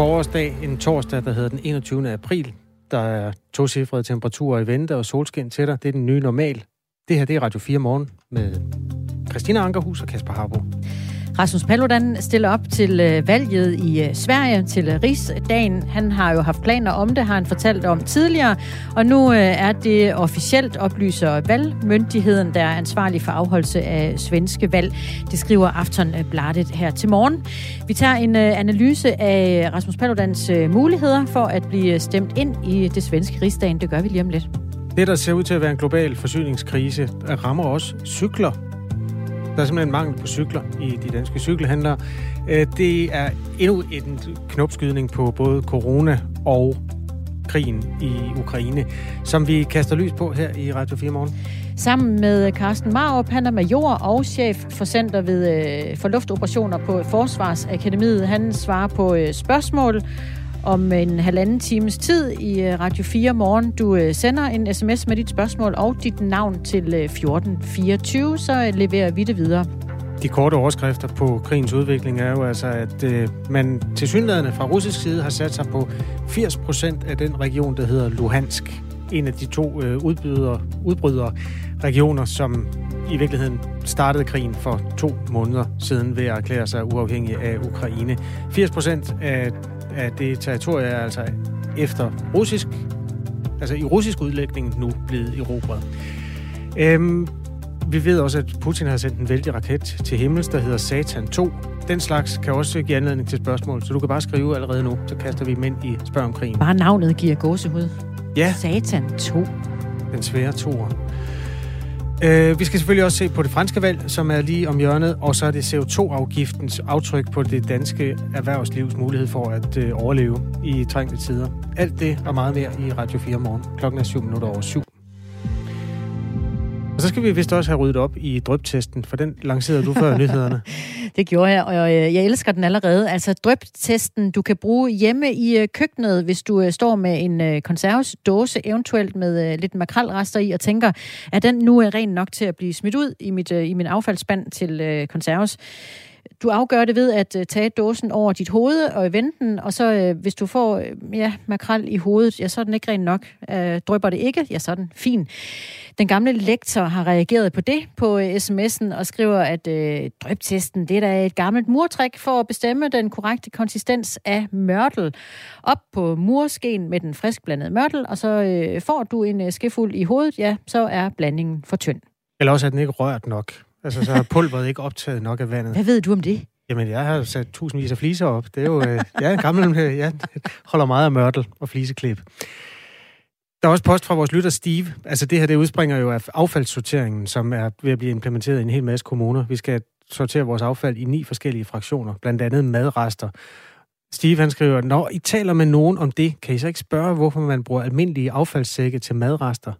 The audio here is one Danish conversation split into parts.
Forårsdag, en torsdag, der hedder den 21. april. Der er tocifrede temperaturer i vente og solskin til dig. Det er den nye normal. Det her det er Radio 4 Morgen med Christina Ankerhus og Kasper Harbo. Rasmus Paludan stiller op til øh, valget i øh, Sverige, til øh, Rigsdagen. Han har jo haft planer om det, har han fortalt om tidligere. Og nu er det officielt, oplyser valgmyndigheden, der er ansvarlig for afholdelse af svenske valg. Det skriver Aftonbladet her til morgen. Vi tager en analyse af Rasmus Paludans muligheder for at blive stemt ind i det svenske Rigsdagen. Det gør vi lige om lidt. Det, der ser ud til at være en global forsyningskrise, rammer også cykler der er simpelthen mangel på cykler i de danske cykelhandlere. Øh, det er endnu en knopskydning på både corona og krigen i Ukraine, som vi kaster lys på her i Radio 4 Morgen. Sammen med Carsten Marup, han er major og chef for Center ved, øh, for luftoperationer på Forsvarsakademiet. Han svarer på øh, spørgsmål om en halvanden times tid i øh, Radio 4 morgen. Du øh, sender en sms med dit spørgsmål og dit navn til øh, 1424, så leverer vi det videre. De korte overskrifter på krigens udvikling er jo altså, at øh, man til synlædende fra russisk side har sat sig på 80 procent af den region, der hedder Luhansk. En af de to øh, udbrydere, regioner, som i virkeligheden startede krigen for to måneder siden ved at erklære sig uafhængig af Ukraine. 80 procent af af det territorie er altså efter russisk, altså i russisk udlægning nu blevet erobret. Øhm, vi ved også, at Putin har sendt en vældig raket til himmels, der hedder Satan 2. Den slags kan også give anledning til spørgsmål, så du kan bare skrive allerede nu, så kaster vi mænd i spørg om krigen. Bare navnet giver gåsehud. Ja. Satan 2. Den svære toer. Øh, vi skal selvfølgelig også se på det franske valg, som er lige om hjørnet, og så er det CO2-afgiftens aftryk på det danske erhvervslivs mulighed for at øh, overleve i trængte tider. Alt det og meget mere i Radio 4 morgen. Klokken er 7 minutter over 7. Og så skal vi vist også have ryddet op i drøbtesten, for den lancerede du før nyhederne. Det gjorde jeg, og øh, jeg elsker den allerede. Altså drøbtesten, du kan bruge hjemme i øh, køkkenet, hvis du øh, står med en konservesdåse, eventuelt med lidt makrelrester i, og tænker, er den nu ren nok til at blive smidt ud i, mit, i min affaldsspand til konserves? Du afgør det ved at tage dåsen over dit hoved og vende den, og så hvis du får ja, makrel i hovedet, ja, så er den ikke ren nok. Øh, drøber det ikke, ja, så er den fin. Den gamle lektor har reageret på det på øh, sms'en og skriver, at øh, drøbtesten det er da et gammelt murtræk for at bestemme den korrekte konsistens af mørtel. Op på murskeen med den friskblandede mørtel, og så øh, får du en øh, skefuld i hovedet, ja, så er blandingen for tynd. Eller også er den ikke rørt nok. Altså, så har pulveret ikke optaget nok af vandet. Hvad ved du om det? Jamen, jeg har sat tusindvis af fliser op. Det er jo, øh, jeg er en gammel, jeg holder meget af mørtel og fliseklip. Der er også post fra vores lytter Steve. Altså det her, det udspringer jo af affaldssorteringen, som er ved at blive implementeret i en hel masse kommuner. Vi skal sortere vores affald i ni forskellige fraktioner, blandt andet madrester. Steve han skriver, når I taler med nogen om det, kan I så ikke spørge, hvorfor man bruger almindelige affaldssække til madrester?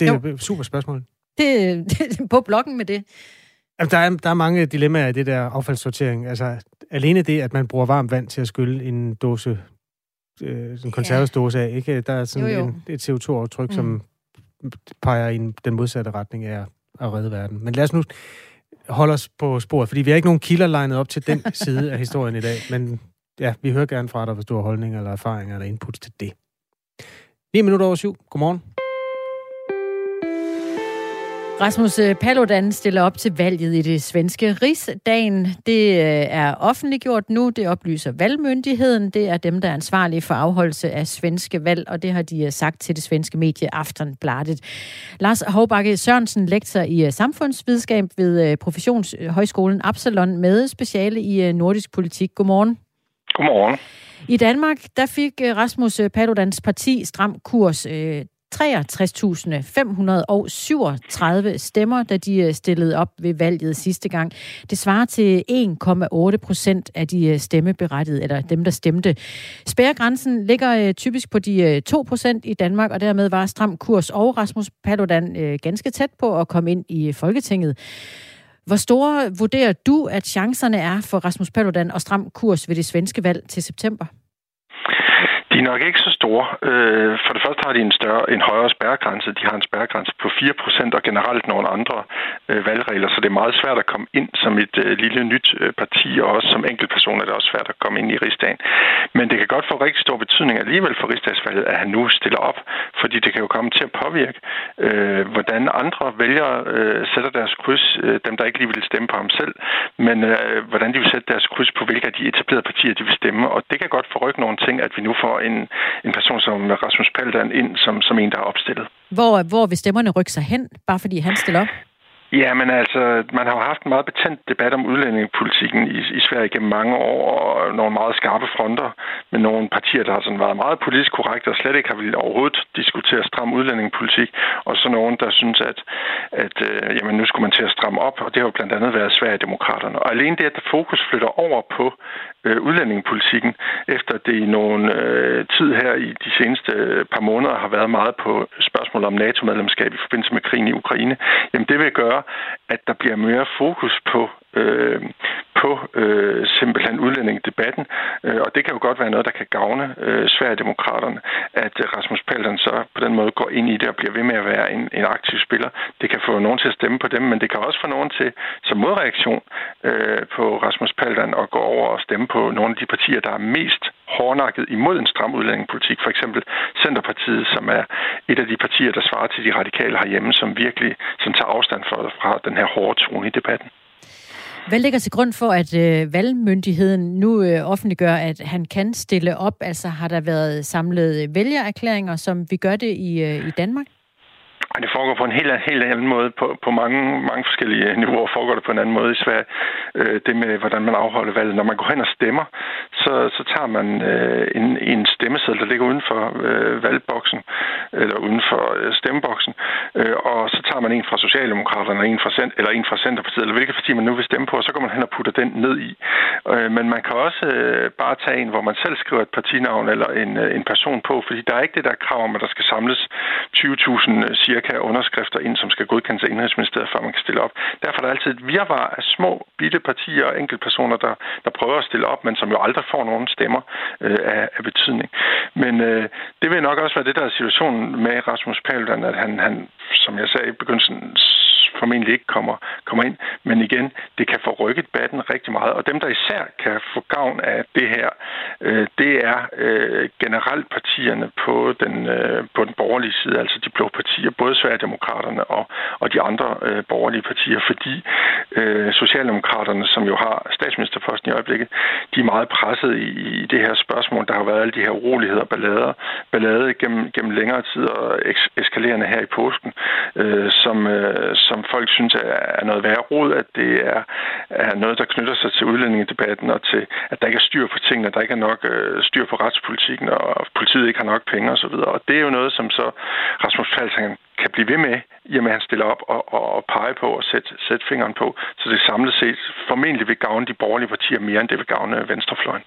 Det er jo. et super spørgsmål. Det, det på bloggen med det. Jamen, der, er, der er mange dilemmaer i det der affaldssortering. Altså, alene det, at man bruger varmt vand til at skylle en dåse øh, en konservesdåse af, ikke? Der er sådan jo, jo. En, et CO2-aftryk, mm. som peger i den modsatte retning af at redde verden. Men lad os nu holde os på sporet, fordi vi har ikke nogen kilder legnet op til den side af historien i dag, men ja, vi hører gerne fra dig, hvis du har holdninger eller erfaringer eller input til det. 9 minutter over syv. Godmorgen. Rasmus øh, Paludan stiller op til valget i det svenske Rigsdagen. Det øh, er offentliggjort nu, det oplyser valgmyndigheden. Det er dem, der er ansvarlige for afholdelse af svenske valg, og det har de øh, sagt til det svenske medie Aftonbladet. Lars Hovbakke Sørensen, lektor i samfundsvidenskab ved Professionshøjskolen Absalon med speciale i nordisk politik. Godmorgen. Godmorgen. I Danmark, der fik Rasmus Paludans parti Stram Kurs 63.537 stemmer, da de øh, stillede op ved valget sidste gang. Det svarer til 1,8 procent af de øh, stemmeberettigede, eller dem, der stemte. Spærregrænsen ligger øh, typisk på de 2 procent i Danmark, og dermed var Stram Kurs og Rasmus Paludan ganske tæt på at komme ind i Folketinget. Hvor store vurderer du, at chancerne er for Rasmus Paludan og Stram Kurs ved det svenske valg til september? Er nok ikke så store. Øh, for det første har de en, større, en højere spærregrænse. De har en spærregrænse på 4% og generelt nogle andre øh, valgregler, så det er meget svært at komme ind som et øh, lille nyt øh, parti, og også som enkeltperson er det også svært at komme ind i rigsdagen. Men det kan godt få rigtig stor betydning alligevel for rigsdagsvalget, at han nu stiller op, fordi det kan jo komme til at påvirke, øh, hvordan andre vælgere øh, sætter deres kryds, øh, dem der ikke lige vil stemme på ham selv, men øh, hvordan de vil sætte deres kryds på, hvilke af de etablerede partier de vil stemme. Og det kan godt forrykke nogle ting, at vi nu får en, en person som Rasmus Paludan ind som, som en, der er opstillet. Hvor, hvor vil stemmerne rykke sig hen, bare fordi han stiller op? Ja, men altså, man har jo haft en meget betændt debat om udlændingepolitikken i, i Sverige gennem mange år, og nogle meget skarpe fronter med nogle partier, der har sådan været meget politisk korrekte og slet ikke har ville overhovedet diskutere stram udlændingepolitik, og så nogen, der synes, at, at øh, jamen, nu skulle man til at stramme op, og det har jo blandt andet været Sverigedemokraterne. Og alene det, at fokus flytter over på øh, udlændingepolitikken, efter det i nogen øh, tid her i de seneste øh, par måneder har været meget på spørgsmålet om NATO-medlemskab i forbindelse med krigen i Ukraine, jamen det vil gøre, at der bliver mere fokus på øh, på øh, simpelthen udlændingedebatten. Øh, og det kan jo godt være noget, der kan gavne øh, Sverigedemokraterne, at Rasmus Paludan så på den måde går ind i det og bliver ved med at være en, en aktiv spiller. Det kan få nogen til at stemme på dem, men det kan også få nogen til som modreaktion øh, på Rasmus Paludan at gå over og stemme på nogle af de partier, der er mest hårdnakket imod en stram udlændingepolitik. For eksempel Centerpartiet, som er et af de partier, der svarer til de radikale herhjemme, som virkelig som tager afstand fra den her hårde tone i debatten. Hvad ligger til grund for, at øh, valgmyndigheden nu øh, offentliggør, at han kan stille op? Altså har der været samlet vælgererklæringer, som vi gør det i, øh, i Danmark? Det foregår på en helt, helt anden måde. På, på mange, mange forskellige niveauer foregår det på en anden måde i Sverige. Øh, det med, hvordan man afholder valget. Når man går hen og stemmer, så, så tager man øh, en, en stemmeseddel, der ligger uden for øh, valgboksen, eller uden for øh, stemmeboksen, øh, og så tager man en fra Socialdemokraterne, en fra, eller en fra Centerpartiet, eller hvilket parti man nu vil stemme på, og så går man hen og putter den ned i. Øh, men man kan også øh, bare tage en, hvor man selv skriver et partinavn eller en, øh, en person på, fordi der er ikke det der krav om, at der skal samles 20.000 øh, cirka underskrifter ind, som skal godkendes af Indrigsministeriet, før man kan stille op. Derfor er der altid et virvar af små, bitte partier og enkeltpersoner, der, der prøver at stille op, men som jo aldrig får nogen stemmer øh, af, af betydning. Men øh, det vil nok også være det, der er situationen med Rasmus Paludan, at han, han som jeg sagde i begyndelsen, formentlig ikke kommer, kommer ind. Men igen, det kan forrykke debatten rigtig meget. Og dem, der især kan få gavn af det her, øh, det er øh, generelt partierne på den, øh, på den borgerlige side, altså de blå partier, både Sverigedemokraterne og, og de andre øh, borgerlige partier, fordi øh, Socialdemokraterne, som jo har statsministerposten i øjeblikket, de er meget presset i, i det her spørgsmål. Der har været alle de her uroligheder og ballader, ballade gennem, gennem længere tid og eskalerende her i påsken, øh, som, øh, som folk synes er noget værre rod, at det er, er noget, der knytter sig til udlændingedebatten og til, at der ikke er styr på tingene, at der ikke er nok øh, styr på retspolitikken, og politiet ikke har nok penge osv. Og, og det er jo noget, som så Rasmus Falsang kan blive ved med, i og med at han stiller op og, og, og pege på og sætte, sætte fingeren på. Så det samlet set formentlig vil gavne de borgerlige partier mere, end det vil gavne venstrefløjen.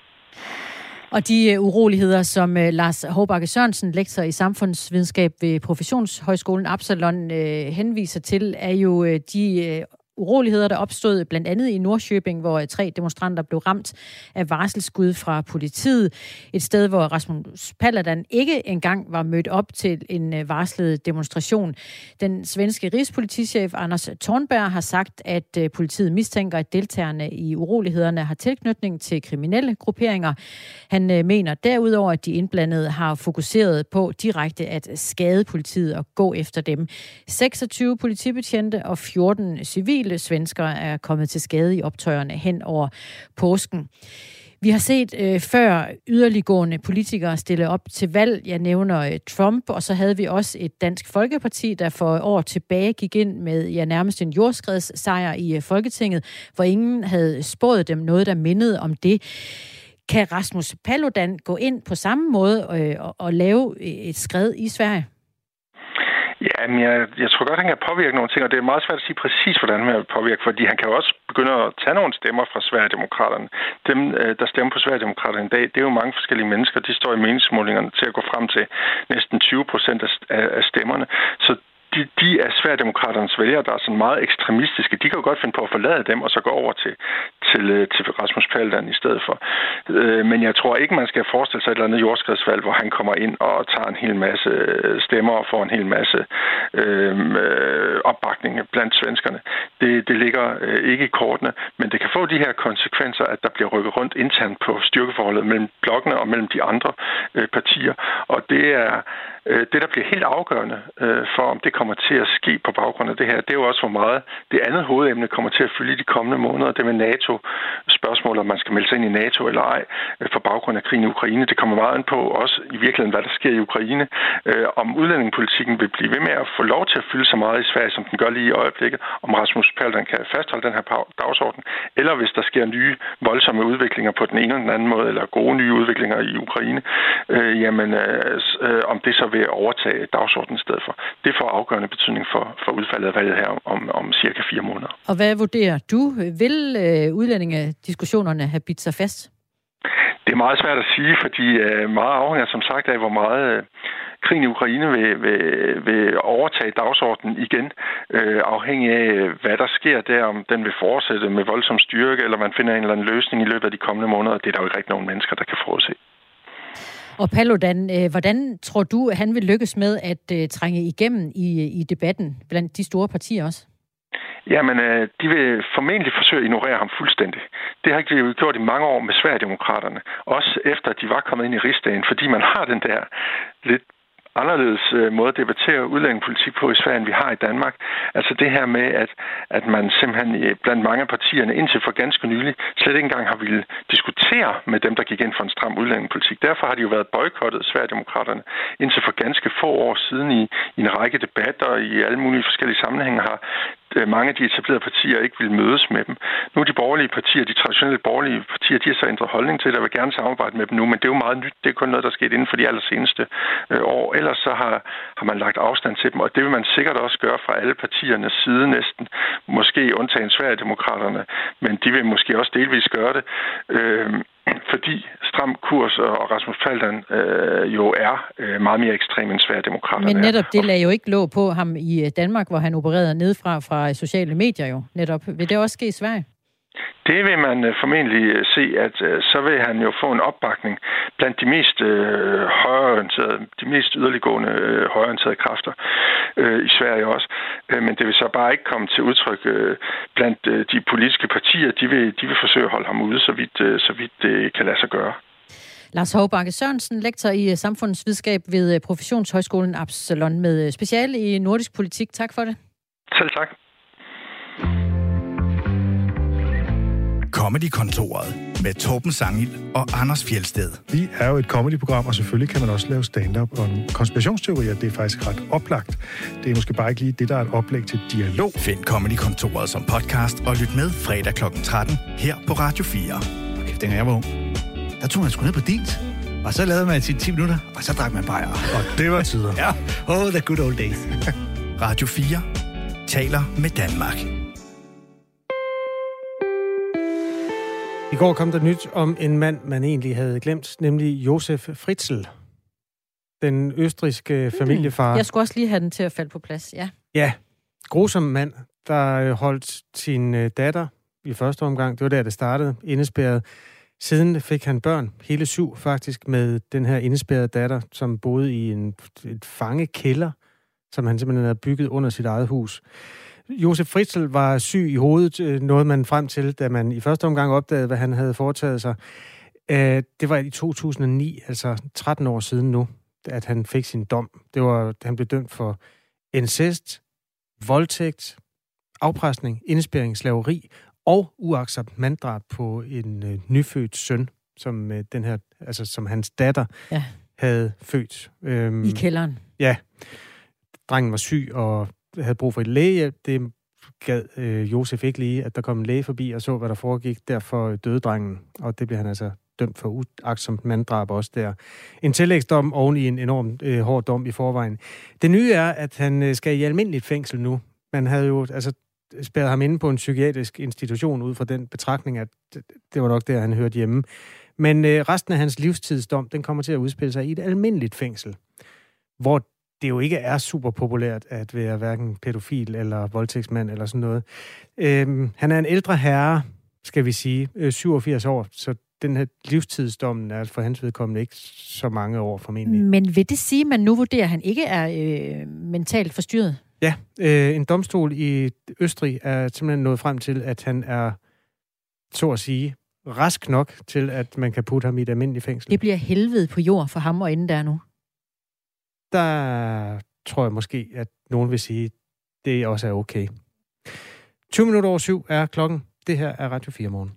Og de øh, uroligheder, som øh, Lars Håbakke Sørensen, lektor i samfundsvidenskab ved Professionshøjskolen Absalon, øh, henviser til, er jo de uroligheder, der opstod blandt andet i Nordsjøbing, hvor tre demonstranter blev ramt af varselsskud fra politiet. Et sted, hvor Rasmus Paludan ikke engang var mødt op til en øh, varslet demonstration. Den svenske rigspolitichef Anders Thornberg har sagt, at øh, politiet mistænker, at deltagerne i urolighederne har tilknytning til kriminelle grupperinger. Han øh, mener derudover, at de indblandede har fokuseret på direkte at skade politiet og gå efter dem. 26 politibetjente og 14 civile civile svenskere er kommet til skade i optøjerne hen over påsken. Vi har set øh, før yderliggående politikere stille op til valg. Jeg nævner øh, Trump, og så havde vi også et dansk folkeparti, der for år tilbage gik ind med ja, nærmest en jordskredssejr i øh, Folketinget, hvor ingen havde spået dem noget, der mindede om det. Kan Rasmus Paludan gå ind på samme måde øh, og, og lave øh, et skred i Sverige? Ja, men jeg, jeg tror godt, han kan påvirke nogle ting, og det er meget svært at sige præcis, hvordan han vil påvirke, fordi han kan jo også begynde at tage nogle stemmer fra Sverigedemokraterne. Dem, øh, der stemmer på Sverigedemokraterne i dag, det er jo mange forskellige mennesker. De står i meningsmålingerne til at gå frem til næsten 20 procent af stemmerne. Så de, de er Sverigedemokraternes vælgere, der er sådan meget ekstremistiske. De kan jo godt finde på at forlade dem og så gå over til, til, øh, til Rasmus Paludan i stedet for. Øh, men jeg tror ikke, man skal forestille sig et eller andet jordskredsvalg, hvor han kommer ind og tager en hel masse øh, stemmer og får en hel masse øh, øh, opbakning blandt svenskerne. Det, det ligger øh, ikke i kortene, men det kan få de her konsekvenser, at der bliver rykket rundt internt på styrkeforholdet mellem blokkene og mellem de andre øh, partier. Og det er Øh, det, der bliver helt afgørende øh, for, om det kommer kommer til at ske på baggrund af det her, det er jo også, hvor meget det andet hovedemne kommer til at fylde i de kommende måneder. Det med NATO, spørgsmålet om man skal melde sig ind i NATO eller ej, øh, for baggrund af krigen i Ukraine. Det kommer meget an på også i virkeligheden, hvad der sker i Ukraine. Øh, om udlændingepolitikken vil blive ved med at få lov til at fylde så meget i Sverige, som den gør lige i øjeblikket. Om Rasmus Paludan kan fastholde den her dagsorden. Eller hvis der sker nye voldsomme udviklinger på den ene eller den anden måde, eller gode nye udviklinger i Ukraine, øh, jamen øh, øh om det så vil overtage dagsordenen i stedet for. Det får afgørende betydning for, for udfaldet af valget her om, om cirka fire måneder. Og hvad vurderer du? Vil øh, udlændingediskussionerne have bidt sig fast? Det er meget svært at sige, fordi øh, meget afhænger som sagt af, hvor meget øh, krigen i Ukraine vil, vil, vil overtage dagsordenen igen, øh, afhængig af, hvad der sker der, om den vil fortsætte med voldsom styrke, eller man finder en eller anden løsning i løbet af de kommende måneder. Det er der jo ikke rigtig nogen mennesker, der kan forudse. Og Paludan, øh, hvordan tror du, han vil lykkes med at øh, trænge igennem i, i debatten blandt de store partier også? Jamen, øh, de vil formentlig forsøge at ignorere ham fuldstændig. Det har de jo gjort i mange år med Sverigedemokraterne. Også efter, at de var kommet ind i rigsdagen, fordi man har den der lidt anderledes øh, måde at debattere udlændingepolitik på i Sverige, end vi har i Danmark. Altså det her med, at, at man simpelthen øh, blandt mange af partierne indtil for ganske nylig slet ikke engang har ville diskutere med dem, der gik ind for en stram udlændingepolitik. Derfor har de jo været boykottet, Sverigedemokraterne, indtil for ganske få år siden i, i en række debatter i alle mulige forskellige sammenhænge har Øh, mange af de etablerede partier ikke vil mødes med dem. Nu er de borgerlige partier, de traditionelle borgerlige partier, de har så ændret holdning til det, og vil gerne samarbejde med dem nu, men det er jo meget nyt. Det er kun noget, der er sket inden for de allerseneste øh, år. Ellers så har, har man lagt afstand til dem, og det vil man sikkert også gøre fra alle partiernes side næsten. Måske undtagen Sverigedemokraterne, men de vil måske også delvis gøre det. Øh, fordi stram kurs og Rasmus Paludan øh, jo er øh, meget mere ekstrem end Sverigedemokraterne Men netop det lagde jo ikke lå på ham i øh, Danmark, hvor han opererede nedfra fra sociale medier jo. Netop. Vil det også ske i Sverige? Det vil man øh, formentlig øh, se, at øh, så vil han jo få en opbakning blandt de mest øh, højreorienterede, de mest yderliggående øh, højreorienterede kræfter øh, i Sverige også. Men det vil så bare ikke komme til udtryk øh, blandt øh, de politiske partier. De vil, de vil forsøge at holde ham ude, så vidt, øh, så vidt det kan lade sig gøre. Lars Hovbakke Sørensen, lektor i samfundsvidenskab ved Professionshøjskolen Absalon med speciale i nordisk politik. Tak for det. Selv tak. Comedy-kontoret med Torben Sangil og Anders Fjelsted. Vi er jo et comedy-program, og selvfølgelig kan man også lave stand-up og konspirationsteorier. Det er faktisk ret oplagt. Det er måske bare ikke lige det, der er et oplæg til dialog. Find Comedy-kontoret som podcast og lyt med fredag kl. 13 her på Radio 4. Okay, dengang jeg var ung, der tog man sgu ned på dit. Og så lavede man sine 10 minutter, og så drak man bajer. Og det var tider. ja, oh, the good old days. Radio 4 taler med Danmark. I går kom der nyt om en mand, man egentlig havde glemt, nemlig Josef Fritzl. Den østriske mm. familiefar. Jeg skulle også lige have den til at falde på plads, ja. Ja, grusom mand, der øh, holdt sin øh, datter i første omgang, det var der, det startede, indespærret. Siden fik han børn, hele syv faktisk, med den her indespærrede datter, som boede i en, et fangekælder, som han simpelthen havde bygget under sit eget hus. Josef Fritzl var syg i hovedet, øh, noget man frem til, da man i første omgang opdagede, hvad han havde foretaget sig. Øh, det var i 2009, altså 13 år siden nu, at han fik sin dom. Det var, han blev dømt for incest, voldtægt, afpresning, indespæring, slaveri og uaccept manddrab på en øh, nyfødt søn, som øh, den her, altså som hans datter ja. havde født. Øhm, I kælderen. Ja. Drengen var syg, og havde brug for et lægehjælp. Det gad øh, Josef ikke lige, at der kom en læge forbi og så, hvad der foregik. Derfor døde drengen, og det blev han altså dømt for uagtsomt manddrab også der. En tillægsdom oven i en enorm øh, hård dom i forvejen. Det nye er, at han øh, skal i almindeligt fængsel nu. Man havde jo altså spærret ham inde på en psykiatrisk institution ud fra den betragtning, at det var nok der, han hørte hjemme. Men øh, resten af hans livstidsdom, den kommer til at udspille sig i et almindeligt fængsel, hvor det jo ikke er super populært at være hverken pædofil eller voldtægtsmand eller sådan noget. Øhm, han er en ældre herre, skal vi sige, øh, 87 år, så den her livstidsdommen er for hans vedkommende ikke så mange år formentlig. Men vil det sige, at man nu vurderer, at han ikke er øh, mentalt forstyrret? Ja, øh, en domstol i Østrig er simpelthen nået frem til, at han er, så at sige, rask nok til, at man kan putte ham i et almindeligt fængsel. Det bliver helvede på jord for ham og inden der nu. Der tror jeg måske, at nogen vil sige, at det også er okay. 20 minutter over syv er klokken. Det her er Radio 4 morgen.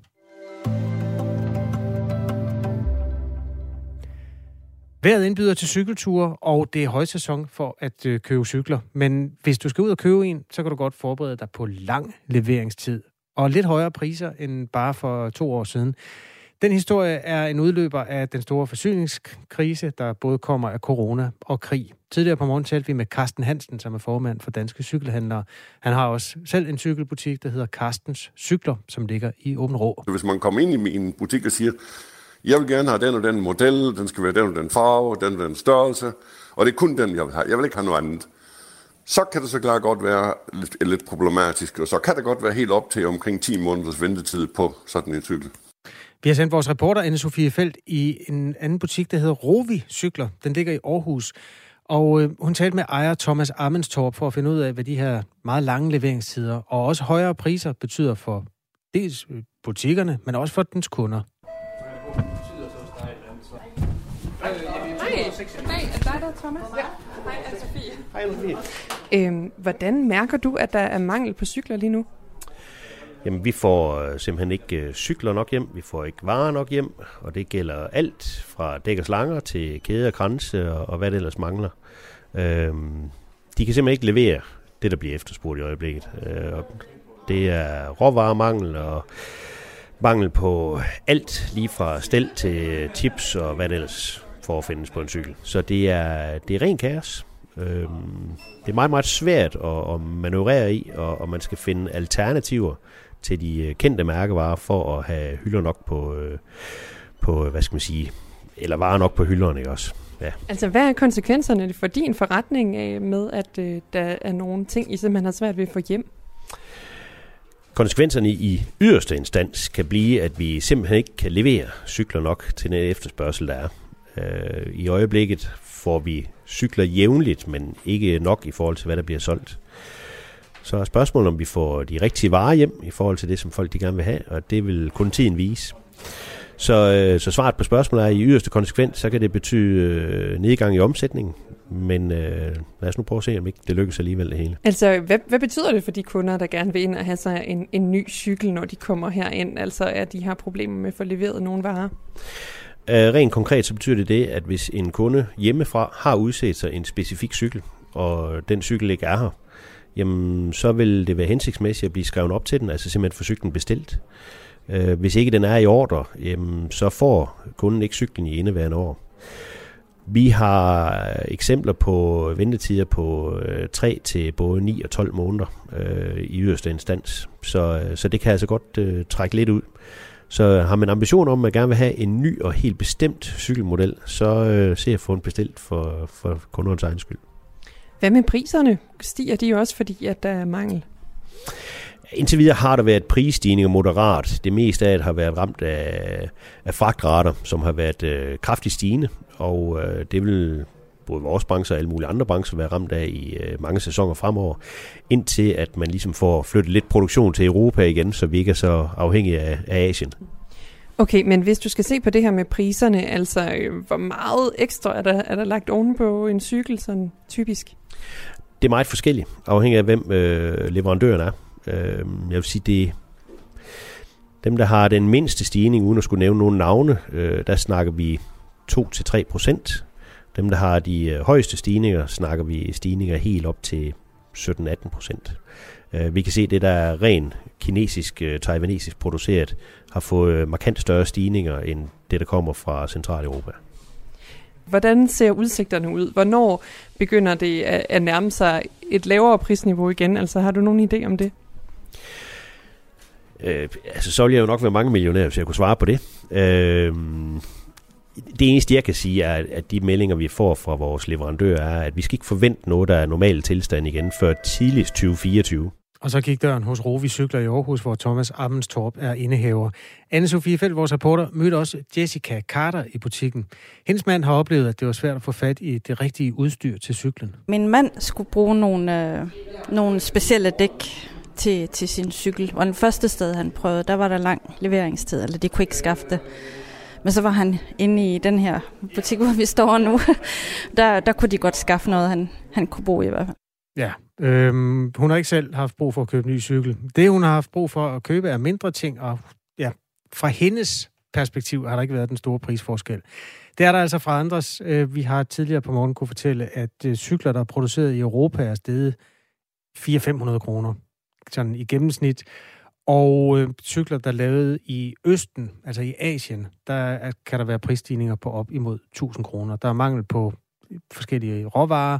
Vejret indbyder til cykelture, og det er højsæson for at øh, købe cykler. Men hvis du skal ud og købe en, så kan du godt forberede dig på lang leveringstid og lidt højere priser end bare for to år siden. Den historie er en udløber af den store forsyningskrise, der både kommer af corona og krig. Tidligere på morgen talte vi med Carsten Hansen, som er formand for Danske Cykelhandlere. Han har også selv en cykelbutik, der hedder Carstens Cykler, som ligger i Åben Rå. Hvis man kommer ind i en butik og siger, jeg vil gerne have den og den model, den skal være den og den farve, den og den størrelse, og det er kun den, jeg vil have. Jeg vil ikke have noget andet. Så kan det så klart godt være lidt, lidt problematisk, og så kan det godt være helt op til omkring 10 måneders ventetid på sådan en cykel. Vi har sendt vores reporter, anne Sofie Felt, i en anden butik, der hedder Rovi Cykler. Den ligger i Aarhus. Og øh, hun talte med ejer Thomas Amenstorp for at finde ud af, hvad de her meget lange leveringstider og også højere priser betyder for dels butikkerne, men også for dens kunder. Hej, er dig der, Thomas? Ja. Hej, Anne-Sophie. Hej, Anne-Sophie. Øhm, hvordan mærker du, at der er mangel på cykler lige nu? Jamen, vi får øh, simpelthen ikke øh, cykler nok hjem, vi får ikke varer nok hjem, og det gælder alt fra dæk og slanger til kæder, kranse og, og hvad det ellers mangler. Øhm, de kan simpelthen ikke levere det, der bliver efterspurgt i øjeblikket. Øh, og det er råvaremangel og mangel på alt, lige fra stel til tips og hvad det ellers for at findes på en cykel. Så det er, det er ren kaos. Øhm, det er meget, meget svært at, at manøvrere i, og, og man skal finde alternativer til de øh, kendte mærkevarer for at have hylder nok på, øh, på hvad skal man sige, eller varer nok på hylderne, ikke også? Ja. Altså, hvad er konsekvenserne for din forretning af med, at øh, der er nogle ting, I simpelthen har svært ved at få hjem? Konsekvenserne i yderste instans kan blive, at vi simpelthen ikke kan levere cykler nok til den efterspørgsel, der er. Øh, I øjeblikket hvor vi cykler jævnligt, men ikke nok i forhold til, hvad der bliver solgt. Så er spørgsmålet, om vi får de rigtige varer hjem i forhold til det, som folk de gerne vil have, og det vil kun tiden vise. Så, øh, så svaret på spørgsmålet er, at i yderste konsekvens, så kan det betyde øh, nedgang i omsætningen. Men øh, lad os nu prøve at se, om ikke det lykkes alligevel det hele. Altså, hvad, hvad betyder det for de kunder, der gerne vil ind og have sig en, en ny cykel, når de kommer herind? Altså, er de har problemer med at få leveret nogle varer? Uh, rent konkret så betyder det det, at hvis en kunde hjemmefra har udset sig en specifik cykel, og den cykel ikke er her, jamen så vil det være hensigtsmæssigt at blive skrevet op til den, altså simpelthen få cyklen bestilt. Uh, hvis ikke den er i ordre, jamen, så får kunden ikke cyklen i indeværende år. Vi har eksempler på ventetider på øh, 3 til både 9 og 12 måneder øh, i yderste instans. Så, så det kan altså godt øh, trække lidt ud. Så har man ambition om, at man gerne vil have en ny og helt bestemt cykelmodel, så øh, ser jeg få en bestilt for, for kundernes egen skyld. Hvad med priserne? Stiger de også, fordi at der er mangel? Indtil videre har der været prisstigninger moderat. Det meste af det har været ramt af, af fragtrater, som har været øh, kraftigt stigende, og øh, det vil både vores branche og alle mulige andre brancher være ramt af i øh, mange sæsoner fremover, indtil at man ligesom får flyttet lidt produktion til Europa igen, så vi ikke er så afhængige af, af Asien. Okay, men hvis du skal se på det her med priserne, altså øh, hvor meget ekstra er der, er der lagt oven på en cykel sådan typisk? Det er meget forskelligt, afhængig af hvem øh, leverandøren er. Øh, jeg vil sige, det dem, der har den mindste stigning, uden at skulle nævne nogle navne, øh, der snakker vi 2-3 procent. Dem, der har de øh, højeste stigninger, snakker vi stigninger helt op til 17-18 procent. Øh, vi kan se, at det, der er ren kinesisk, øh, taiwanesisk produceret, har fået markant større stigninger end det, der kommer fra Centraleuropa. Hvordan ser udsigterne ud? Hvornår begynder det at nærme sig et lavere prisniveau igen? Altså har du nogen idé om det? Øh, altså, så vil jeg jo nok være mange millionærer, hvis jeg kunne svare på det. Øh, det eneste, jeg kan sige, er, at de meldinger, vi får fra vores leverandører, er, at vi skal ikke forvente noget, der er normal tilstand igen, før tidligst 2024. Og så gik døren hos Rovi Cykler i Aarhus, hvor Thomas Ammenstorp er indehaver. Anne-Sophie Felt, vores reporter, mødte også Jessica Carter i butikken. Hendes mand har oplevet, at det var svært at få fat i det rigtige udstyr til cyklen. Min mand skulle bruge nogle, øh, nogle specielle dæk til, til sin cykel. Og den første sted, han prøvede, der var der lang leveringstid, eller de kunne ikke skaffe det. Men så var han inde i den her butik, hvor vi står nu. Der, der kunne de godt skaffe noget, han, han kunne bo i hvert fald. Ja, øhm, hun har ikke selv haft brug for at købe en ny cykel. Det, hun har haft brug for at købe, er mindre ting, og ja, fra hendes perspektiv har der ikke været den store prisforskel. Det er der altså fra andres. Øh, vi har tidligere på morgen kunne fortælle, at øh, cykler, der er produceret i Europa, er steget 400-500 kroner sådan i gennemsnit. Og øh, cykler, der er lavet i Østen, altså i Asien, der kan der være prisstigninger på op imod 1000 kroner. Der er mangel på øh, forskellige råvarer,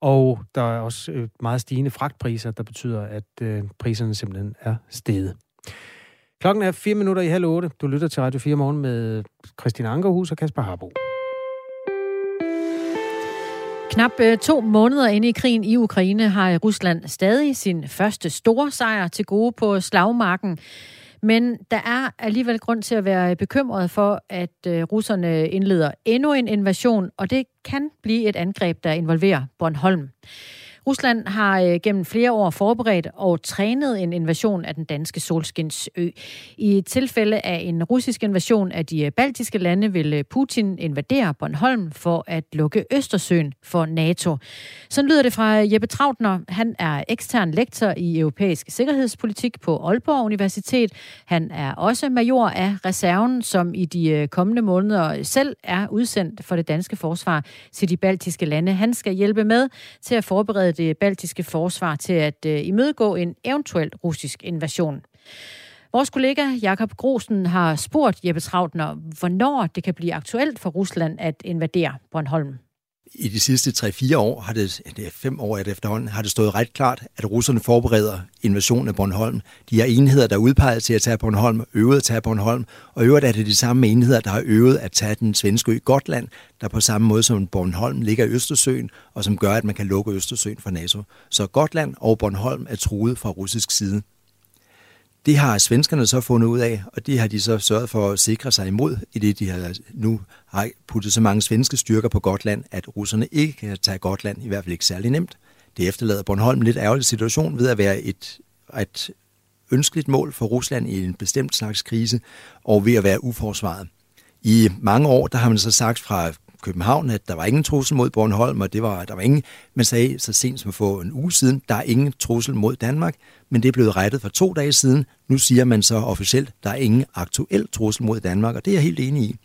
og der er også øh, meget stigende fragtpriser, der betyder, at øh, priserne simpelthen er steget. Klokken er 4 minutter i halv otte. Du lytter til Radio 4 morgen med Christine Ankerhus og Kasper Harbo. Knap øh, to måneder inde i krigen i Ukraine har Rusland stadig sin første store sejr til gode på slagmarken. Men der er alligevel grund til at være bekymret for, at øh, russerne indleder endnu en invasion, og det kan blive et angreb, der involverer Bornholm. Rusland har øh, gennem flere år forberedt og trænet en invasion af den danske solskinsø. I tilfælde af en russisk invasion af de øh, baltiske lande vil øh, Putin invadere Bornholm for at lukke Østersøen for NATO. Sådan lyder det fra øh, Jeppe Trautner. Han er ekstern lektor i europæisk sikkerhedspolitik på Aalborg Universitet. Han er også major af reserven, som i de kommende måneder selv er udsendt for det danske forsvar til de baltiske lande. Han skal hjælpe med til at forberede det baltiske forsvar til at øh, imødegå en eventuel russisk invasion. Vores kollega Jakob Grosen har spurgt Jeppe Trautner, hvornår det kan blive aktuelt for Rusland at invadere Bornholm i de sidste 3-4 år, har det, det er fem år efterhånden, har det stået ret klart, at russerne forbereder invasionen af Bornholm. De har enheder, der er udpeget til at tage Bornholm, øvet at tage Bornholm, og øvrigt er det de samme enheder, der har øvet at tage den svenske ø Gotland, der på samme måde som Bornholm ligger i Østersøen, og som gør, at man kan lukke Østersøen for NATO. Så Gotland og Bornholm er truet fra russisk side. Det har svenskerne så fundet ud af, og det har de så sørget for at sikre sig imod, i det de har nu har puttet så mange svenske styrker på Gotland, at russerne ikke kan tage Gotland, i hvert fald ikke særlig nemt. Det efterlader Bornholm en lidt ærgerlig situation ved at være et, et ønskeligt mål for Rusland i en bestemt slags krise, og ved at være uforsvaret. I mange år, der har man så sagt fra København, at der var ingen trussel mod Bornholm, og det var, der var ingen, man sagde så sent som for en uge siden, der er ingen trussel mod Danmark, men det er blevet rettet for to dage siden. Nu siger man så officielt, der er ingen aktuel trussel mod Danmark, og det er jeg helt enig i.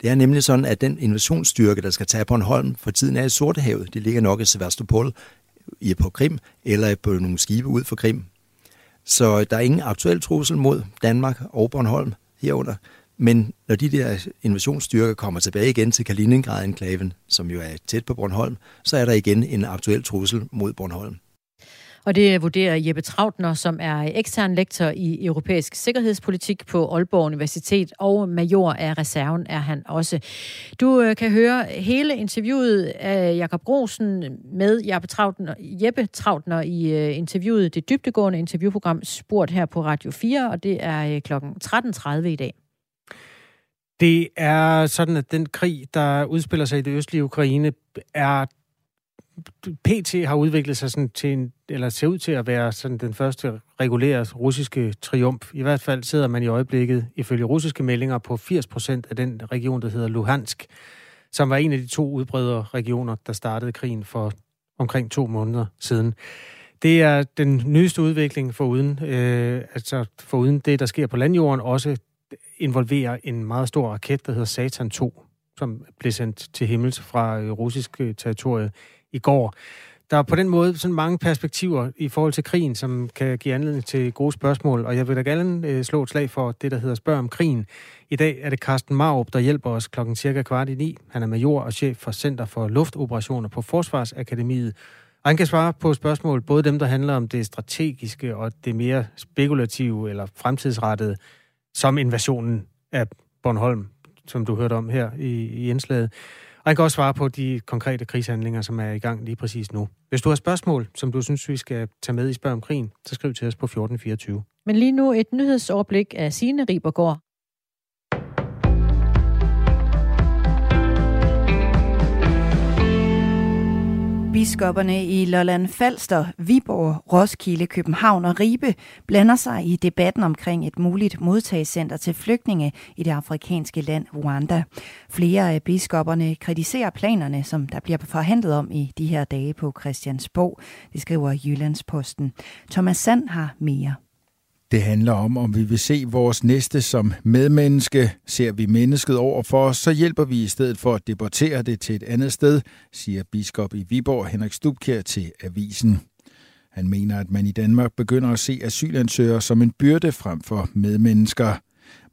Det er nemlig sådan, at den invasionsstyrke, der skal tage Bornholm, for tiden er i Sortehavet. Det ligger nok i Sevastopol i på Krim, eller på nogle skibe ud for Krim. Så der er ingen aktuel trussel mod Danmark og Bornholm herunder. Men når de der invasionsstyrker kommer tilbage igen til Kaliningrad-enklaven, som jo er tæt på Bornholm, så er der igen en aktuel trussel mod Bornholm. Og det vurderer Jeppe Trautner, som er ekstern lektor i europæisk sikkerhedspolitik på Aalborg Universitet, og major af reserven er han også. Du øh, kan høre hele interviewet af Jakob Grosen med Jeppe Trautner, Jeppe Trautner i øh, interviewet, det dybtegående interviewprogram Spurt her på Radio 4, og det er øh, kl. 13.30 i dag. Det er sådan, at den krig, der udspiller sig i det østlige Ukraine, er PT har udviklet sig sådan til en, eller ser ud til at være sådan den første regulære russiske triumf. I hvert fald sidder man i øjeblikket, ifølge russiske meldinger, på 80 procent af den region, der hedder Luhansk, som var en af de to udbredere regioner, der startede krigen for omkring to måneder siden. Det er den nyeste udvikling foruden, øh, altså foruden det, der sker på landjorden, også involverer en meget stor raket, der hedder Satan 2, som blev sendt til himmels fra øh, russisk øh, territorie i går. Der er på den måde sådan mange perspektiver i forhold til krigen, som kan give anledning til gode spørgsmål, og jeg vil da gerne øh, slå et slag for det, der hedder Spørg om krigen. I dag er det Carsten Marup, der hjælper os klokken cirka kvart i ni. Han er major og chef for Center for Luftoperationer på Forsvarsakademiet, og han kan svare på spørgsmål, både dem, der handler om det strategiske og det mere spekulative eller fremtidsrettede, som invasionen af Bornholm, som du hørte om her i, i indslaget. Og han kan også svare på de konkrete krigshandlinger, som er i gang lige præcis nu. Hvis du har spørgsmål, som du synes, vi skal tage med i Spørg om krigen, så skriv til os på 1424. Men lige nu et nyhedsoverblik af Signe Ribergaard. Biskopperne i Lolland Falster, Viborg, Roskilde, København og Ribe blander sig i debatten omkring et muligt modtagscenter til flygtninge i det afrikanske land Rwanda. Flere af biskopperne kritiserer planerne, som der bliver forhandlet om i de her dage på Christiansborg, det skriver Jyllandsposten. Thomas Sand har mere. Det handler om, om vi vil se vores næste som medmenneske. Ser vi mennesket over for os, så hjælper vi i stedet for at deportere det til et andet sted, siger biskop i Viborg Henrik Stubkær til Avisen. Han mener, at man i Danmark begynder at se asylansøgere som en byrde frem for medmennesker.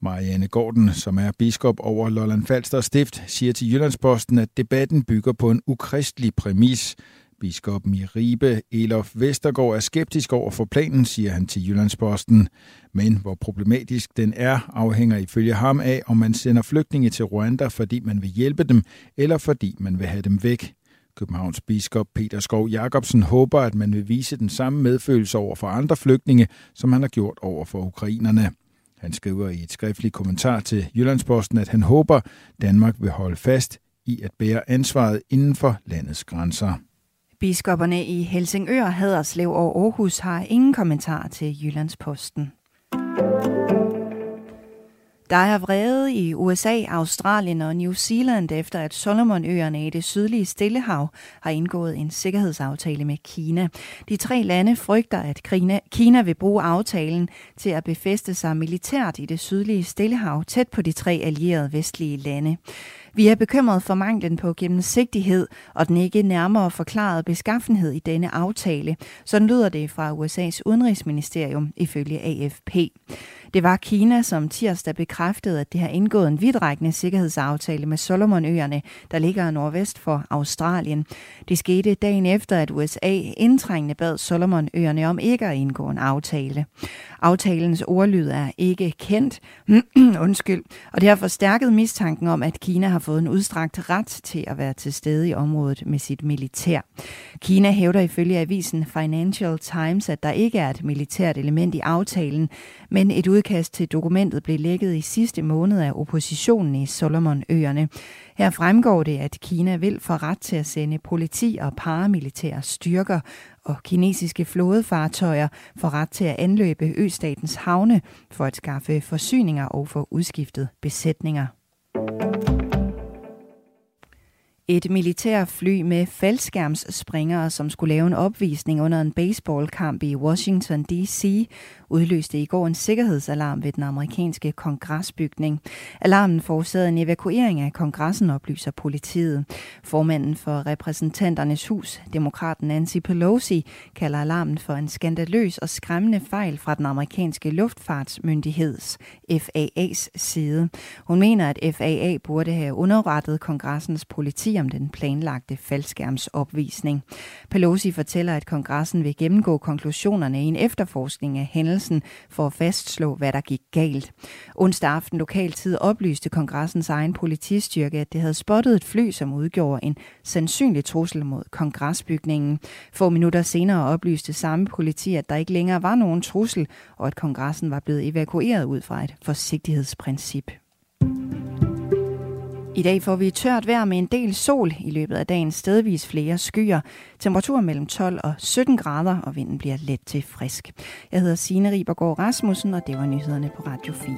Marianne Gordon, som er biskop over Lolland Falster Stift, siger til Jyllandsposten, at debatten bygger på en ukristelig præmis. Biskoppen i Ribe, Elof Vestergaard, er skeptisk over for planen, siger han til Jyllandsposten. Men hvor problematisk den er, afhænger ifølge ham af, om man sender flygtninge til Rwanda, fordi man vil hjælpe dem, eller fordi man vil have dem væk. Københavns biskop Peter Skov Jacobsen håber, at man vil vise den samme medfølelse over for andre flygtninge, som han har gjort over for ukrainerne. Han skriver i et skriftligt kommentar til Jyllandsposten, at han håber, Danmark vil holde fast i at bære ansvaret inden for landets grænser. Biskopperne i Helsingør, Haderslev og Aarhus har ingen kommentar til Jyllandsposten. Der er vrede i USA, Australien og New Zealand efter at Solomonøerne i det sydlige Stillehav har indgået en sikkerhedsaftale med Kina. De tre lande frygter, at Kina vil bruge aftalen til at befeste sig militært i det sydlige Stillehav tæt på de tre allierede vestlige lande. Vi er bekymret for manglen på gennemsigtighed og den ikke nærmere forklarede beskaffenhed i denne aftale. Sådan lyder det fra USA's udenrigsministerium ifølge AFP. Det var Kina, som tirsdag bekræftede, at det har indgået en vidtrækkende sikkerhedsaftale med Solomonøerne, der ligger nordvest for Australien. Det skete dagen efter, at USA indtrængende bad Solomonøerne om ikke at indgå en aftale. Aftalens ordlyd er ikke kendt, undskyld, og det har forstærket mistanken om, at Kina har fået en udstrakt ret til at være til stede i området med sit militær. Kina hævder ifølge avisen Financial Times, at der ikke er et militært element i aftalen, men et udkast til dokumentet blev lækket i sidste måned af oppositionen i Solomonøerne. Her fremgår det, at Kina vil få ret til at sende politi og paramilitære styrker, og kinesiske flådefartøjer får ret til at anløbe østatens havne for at skaffe forsyninger og få udskiftet besætninger. Et militærfly med faldskærmsspringere, som skulle lave en opvisning under en baseballkamp i Washington D.C., udløste i går en sikkerhedsalarm ved den amerikanske kongresbygning. Alarmen forårsagede en evakuering af kongressen, oplyser politiet. Formanden for repræsentanternes hus, demokraten Nancy Pelosi, kalder alarmen for en skandaløs og skræmmende fejl fra den amerikanske luftfartsmyndigheds FAA's side. Hun mener, at FAA burde have underrettet kongressens politi om den planlagte faldskærmsopvisning. Pelosi fortæller, at kongressen vil gennemgå konklusionerne i en efterforskning af hændelsen for at fastslå, hvad der gik galt. Onsdag aften lokaltid oplyste kongressens egen politistyrke, at det havde spottet et fly, som udgjorde en sandsynlig trussel mod kongresbygningen. Få minutter senere oplyste samme politi, at der ikke længere var nogen trussel, og at kongressen var blevet evakueret ud fra et forsigtighedsprincip. I dag får vi tørt vejr med en del sol i løbet af dagen stedvis flere skyer. Temperatur mellem 12 og 17 grader, og vinden bliver let til frisk. Jeg hedder Signe Ribergaard Rasmussen, og det var nyhederne på Radio 4.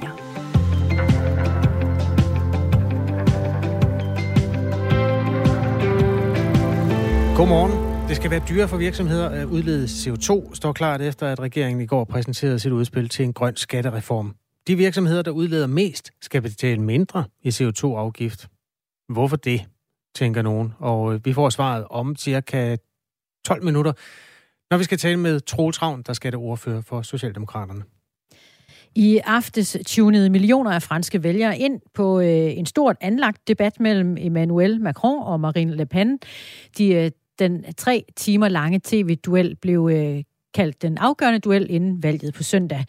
Godmorgen. Det skal være dyre for virksomheder at udlede CO2, står klart efter, at regeringen i går præsenterede sit udspil til en grøn skattereform. De virksomheder, der udleder mest, skal betale mindre i CO2-afgift. Hvorfor det, tænker nogen. Og øh, vi får svaret om cirka 12 minutter, når vi skal tale med Troels Ravn, der skal det ordfører for Socialdemokraterne. I aftes tunede millioner af franske vælgere ind på øh, en stort anlagt debat mellem Emmanuel Macron og Marine Le Pen. De, øh, den tre timer lange tv-duel blev øh, kaldt den afgørende duel inden valget på søndag.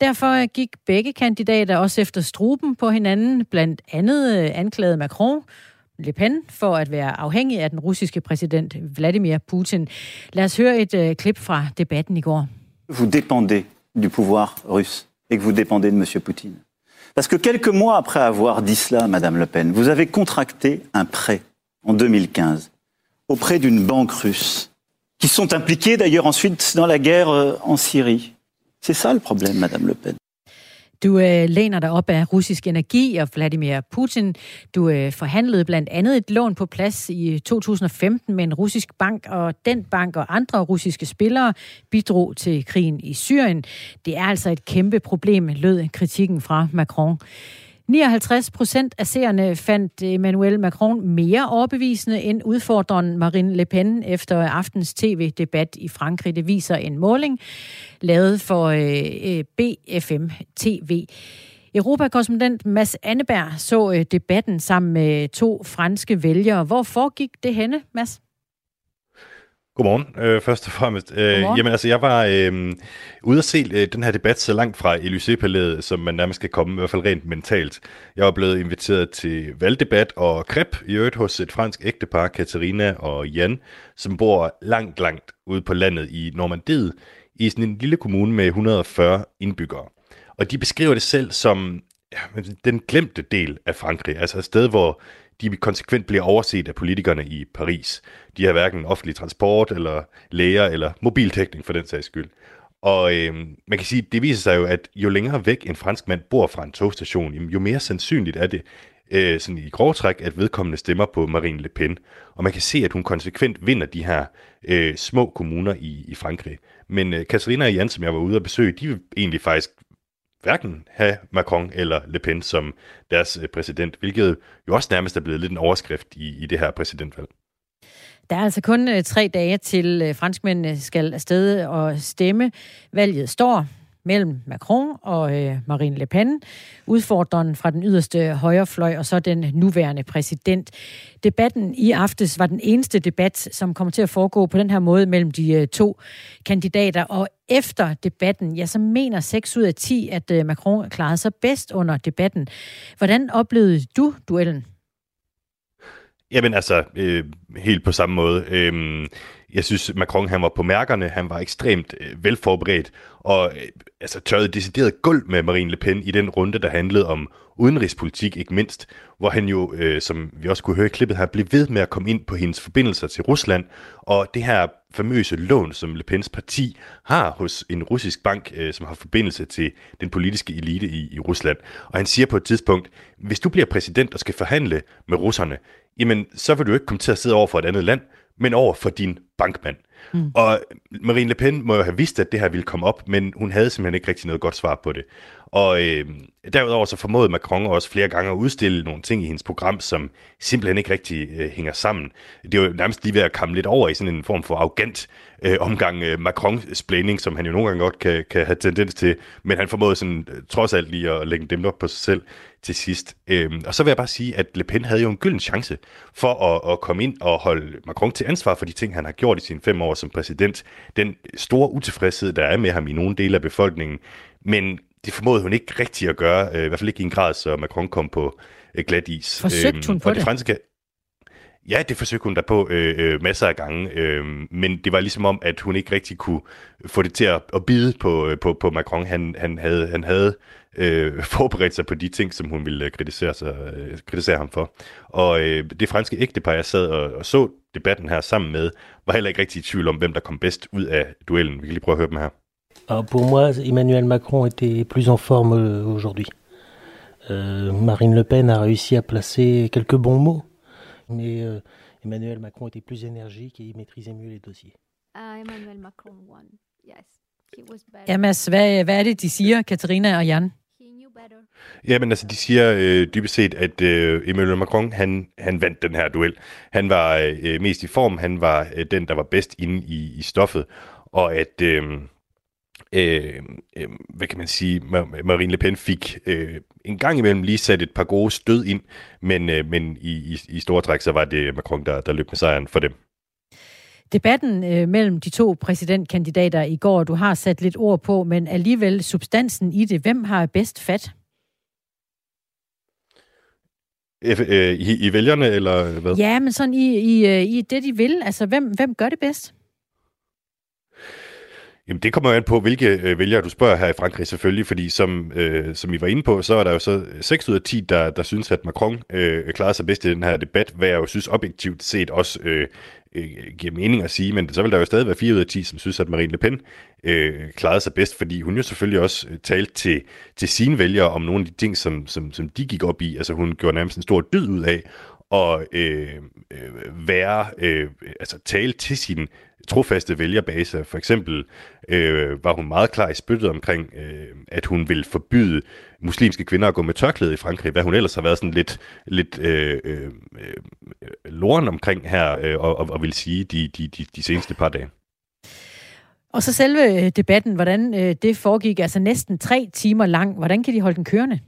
Derfor gik begge kandidater også efter struben på hinanden. Blandt andet øh, anklagede Macron Le Pen for at være afhængig af den russiske præsident Vladimir Putin. Lad os høre et uh, klip fra debatten i går. Vous dépendez du pouvoir russe et que vous dépendez de monsieur Poutine. Parce que quelques mois après avoir dit cela, Madame Le Pen, vous avez contracté un prêt en 2015 auprès d'une banque russe, qui sont impliqués d'ailleurs ensuite dans la guerre euh, en Syrie. C'est ça le problème, Madame Le Pen. Du øh, læner dig op af russisk energi og Vladimir Putin. Du øh, forhandlede blandt andet et lån på plads i øh, 2015 med en russisk bank, og den bank og andre russiske spillere bidrog til krigen i Syrien. Det er altså et kæmpe problem, lød kritikken fra Macron. 59 procent af seerne fandt Emmanuel Macron mere overbevisende end udfordreren Marine Le Pen efter aftens tv-debat i Frankrig. Det viser en måling lavet for øh, øh, BFM TV. Europakorrespondent Mads Anneberg så øh, debatten sammen med to franske vælgere. Hvor foregik det henne, Mads? Godmorgen, øh, først og fremmest. Øh, jamen altså, jeg var øh, ude at se øh, den her debat så langt fra Élysée-palæet, som man nærmest kan komme, i hvert fald rent mentalt. Jeg var blevet inviteret til valgdebat og krep i øvrigt hos et fransk ægtepar, Katarina og Jan, som bor langt, langt ude på landet i Normandiet, i sådan en lille kommune med 140 indbyggere. Og de beskriver det selv som ja, den glemte del af Frankrig, altså et sted, hvor de konsekvent bliver overset af politikerne i Paris. De har hverken offentlig transport, eller læger, eller mobiltækning for den sags skyld. Og øh, man kan sige, det viser sig jo, at jo længere væk en fransk mand bor fra en togstation, jo mere sandsynligt er det, øh, sådan i grov træk, at vedkommende stemmer på Marine Le Pen. Og man kan se, at hun konsekvent vinder de her øh, små kommuner i, i Frankrig. Men øh, Katarina og Jan, som jeg var ude at besøge, de vil egentlig faktisk hverken have Macron eller Le Pen som deres øh, præsident, hvilket jo også nærmest er blevet lidt en overskrift i, i det her præsidentvalg. Der er altså kun øh, tre dage til øh, franskmændene skal afsted og stemme. Valget står mellem Macron og øh, Marine Le Pen, udfordreren fra den yderste højrefløj, og så den nuværende præsident. Debatten i aftes var den eneste debat, som kommer til at foregå på den her måde mellem de øh, to kandidater, og efter debatten, ja, så mener 6 ud af 10, at øh, Macron klarede sig bedst under debatten. Hvordan oplevede du duellen? Jamen altså, øh, helt på samme måde. Øh, jeg synes, Macron han var på mærkerne, han var ekstremt øh, velforberedt, og øh, altså, tørrede decideret gulv med Marine Le Pen i den runde, der handlede om udenrigspolitik, ikke mindst, hvor han jo, øh, som vi også kunne høre i klippet her, blev ved med at komme ind på hendes forbindelser til Rusland, og det her famøse lån, som Le Pens parti har hos en russisk bank, øh, som har forbindelse til den politiske elite i, i Rusland. Og han siger på et tidspunkt, hvis du bliver præsident og skal forhandle med russerne, jamen så vil du ikke komme til at sidde over for et andet land, men over for din bankmand. Mm. Og Marine Le Pen må jo have vidst, at det her ville komme op, men hun havde simpelthen ikke rigtig noget godt svar på det. Og øh, derudover så formåede Macron også flere gange at udstille nogle ting i hendes program, som simpelthen ikke rigtig øh, hænger sammen. Det er jo nærmest lige ved at komme lidt over i sådan en form for arrogant øh, omgang øh, Macron-splaining, som han jo nogle gange godt kan, kan have tendens til, men han formåede sådan, øh, trods alt lige at lægge dem op på sig selv til sidst. Øhm, og så vil jeg bare sige, at Le Pen havde jo en gylden chance for at, at komme ind og holde Macron til ansvar for de ting, han har gjort i sine fem år som præsident. Den store utilfredshed, der er med ham i nogle dele af befolkningen. Men det formåede hun ikke rigtig at gøre, øh, i hvert fald ikke i en grad, så Macron kom på øh, glat is. Forsøgte hun øhm, på det? Franske, Ja, det forsøgte hun da på øh, øh, masser af gange, øh, men det var ligesom om, at hun ikke rigtig kunne få det til at, at bide på, øh, på, på Macron. Han, han havde, han havde øh, forberedt sig på de ting, som hun ville kritisere, sig, øh, kritisere ham for. Og øh, det franske ægtepar, jeg sad og, og så debatten her sammen med, var heller ikke rigtig i tvivl om, hvem der kom bedst ud af duellen. Vi kan lige prøve at høre dem her. Alors pour moi, Emmanuel Macron était plus en forme euh, aujourd'hui. Euh, Marine Le Pen a réussi à placer quelques bons mots, mais euh, Emmanuel Macron était plus énergique et il maîtrisait mieux les dossiers. Uh, Emmanuel Macron won, yes. He was better. Mads, hvad, hvad er det, de siger, Katarina og Jan? Ja, men altså, de siger øh, dybest set, at øh, Emmanuel Macron, han, han vandt den her duel. Han var øh, mest i form, han var øh, den, der var bedst inde i, i stoffet, og at... Øh, øh, øh, hvad kan man sige, Marine Le Pen fik øh, en gang imellem lige sat et par gode stød ind, men, øh, men i, i, i store træk, så var det Macron, der, der løb med sejren for dem. Debatten øh, mellem de to præsidentkandidater i går, du har sat lidt ord på, men alligevel substansen i det. Hvem har bedst fat? øh, i, i vælgerne, eller hvad? Ja, men sådan i, i, øh, i det, de vil. Altså, hvem, hvem gør det bedst? Jamen, det kommer jo an på, hvilke øh, vælgere du spørger her i Frankrig selvfølgelig, fordi som, øh, som I var inde på, så er der jo så 6 ud af 10, der, der synes, at Macron øh, klarer sig bedst i den her debat, hvad jeg jo synes objektivt set også øh, øh, giver mening at sige, men så vil der jo stadig være 4 ud af 10, som synes, at Marine Le Pen øh, klarede sig bedst, fordi hun jo selvfølgelig også øh, talte til, til sine vælgere om nogle af de ting, som, som, som de gik op i. Altså hun gjorde nærmest en stor dyd ud af at øh, øh, være, øh, altså tale til sin trofaste vælgerbase. For eksempel øh, var hun meget klar i spyttet omkring, øh, at hun vil forbyde muslimske kvinder at gå med tørklæde i Frankrig, hvad hun ellers har været sådan lidt, lidt øh, øh, loren omkring her, øh, og, og, og vil sige de, de, de, de seneste par dage. Og så selve øh, debatten, hvordan øh, det foregik, altså næsten tre timer lang. Hvordan kan de holde den kørende?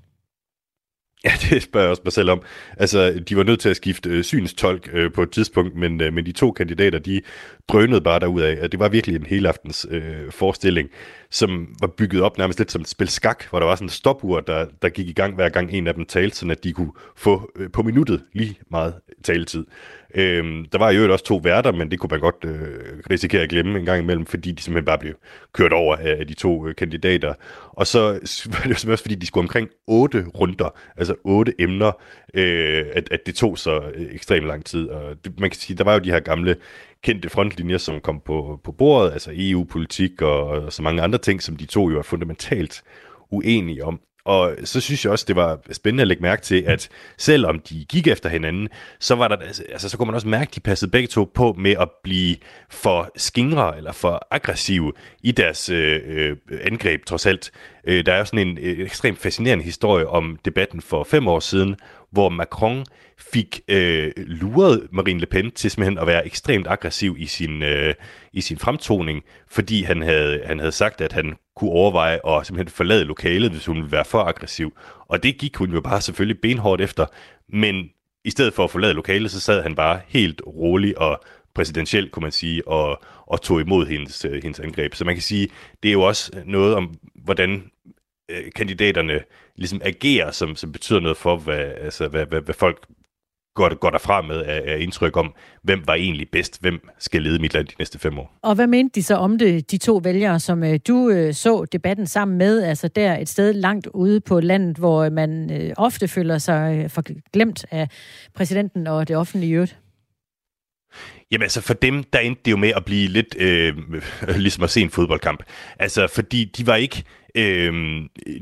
Ja, det spørger jeg også mig selv om. Altså, de var nødt til at skifte øh, synstolk øh, på et tidspunkt, men, øh, men de to kandidater, de drønede bare derud af. Det var virkelig en helaftens øh, forestilling, som var bygget op nærmest lidt som et spil skak, hvor der var sådan en stopur, der, der gik i gang hver gang en af dem talte, sådan at de kunne få øh, på minuttet lige meget taletid. Øh, der var jo også to værter, men det kunne man godt øh, risikere at glemme en gang imellem, fordi de simpelthen bare blev kørt over af de to øh, kandidater. Og så var det jo også, fordi de skulle omkring otte runder, altså otte emner, øh, at, at det tog så øh, ekstremt lang tid. Og det, man kan sige, der var jo de her gamle kendte frontlinjer, som kom på, på bordet, altså EU-politik og, og så mange andre ting, som de to jo er fundamentalt uenige om. Og så synes jeg også, det var spændende at lægge mærke til, at selvom de gik efter hinanden, så var der, altså, så kunne man også mærke, at de passede begge to på med at blive for skingre eller for aggressive i deres øh, øh, angreb, trods alt. Øh, der er jo sådan en øh, ekstremt fascinerende historie om debatten for fem år siden, hvor Macron fik øh, luret Marine Le Pen til simpelthen at være ekstremt aggressiv i sin, øh, i sin fremtoning, fordi han havde, han havde sagt, at han kunne overveje at simpelthen forlade lokalet, hvis hun ville være for aggressiv. Og det gik hun jo bare selvfølgelig benhårdt efter, men i stedet for at forlade lokalet, så sad han bare helt rolig og præsidentielt, kunne man sige, og, og tog imod hendes, øh, hendes angreb. Så man kan sige, det er jo også noget om, hvordan øh, kandidaterne ligesom agerer, som, som betyder noget for, hvad, altså, hvad, hvad, hvad folk går, går derfra med af, af indtryk om, hvem var egentlig bedst, hvem skal lede mit land de næste fem år. Og hvad mente de så om det, de to vælgere, som øh, du øh, så debatten sammen med, altså der et sted langt ude på landet, hvor man øh, ofte føler sig øh, forglemt af præsidenten og det offentlige øvrigt? Jamen altså for dem, der endte det jo med at blive lidt øh, ligesom at se en fodboldkamp. Altså fordi de var ikke, øh,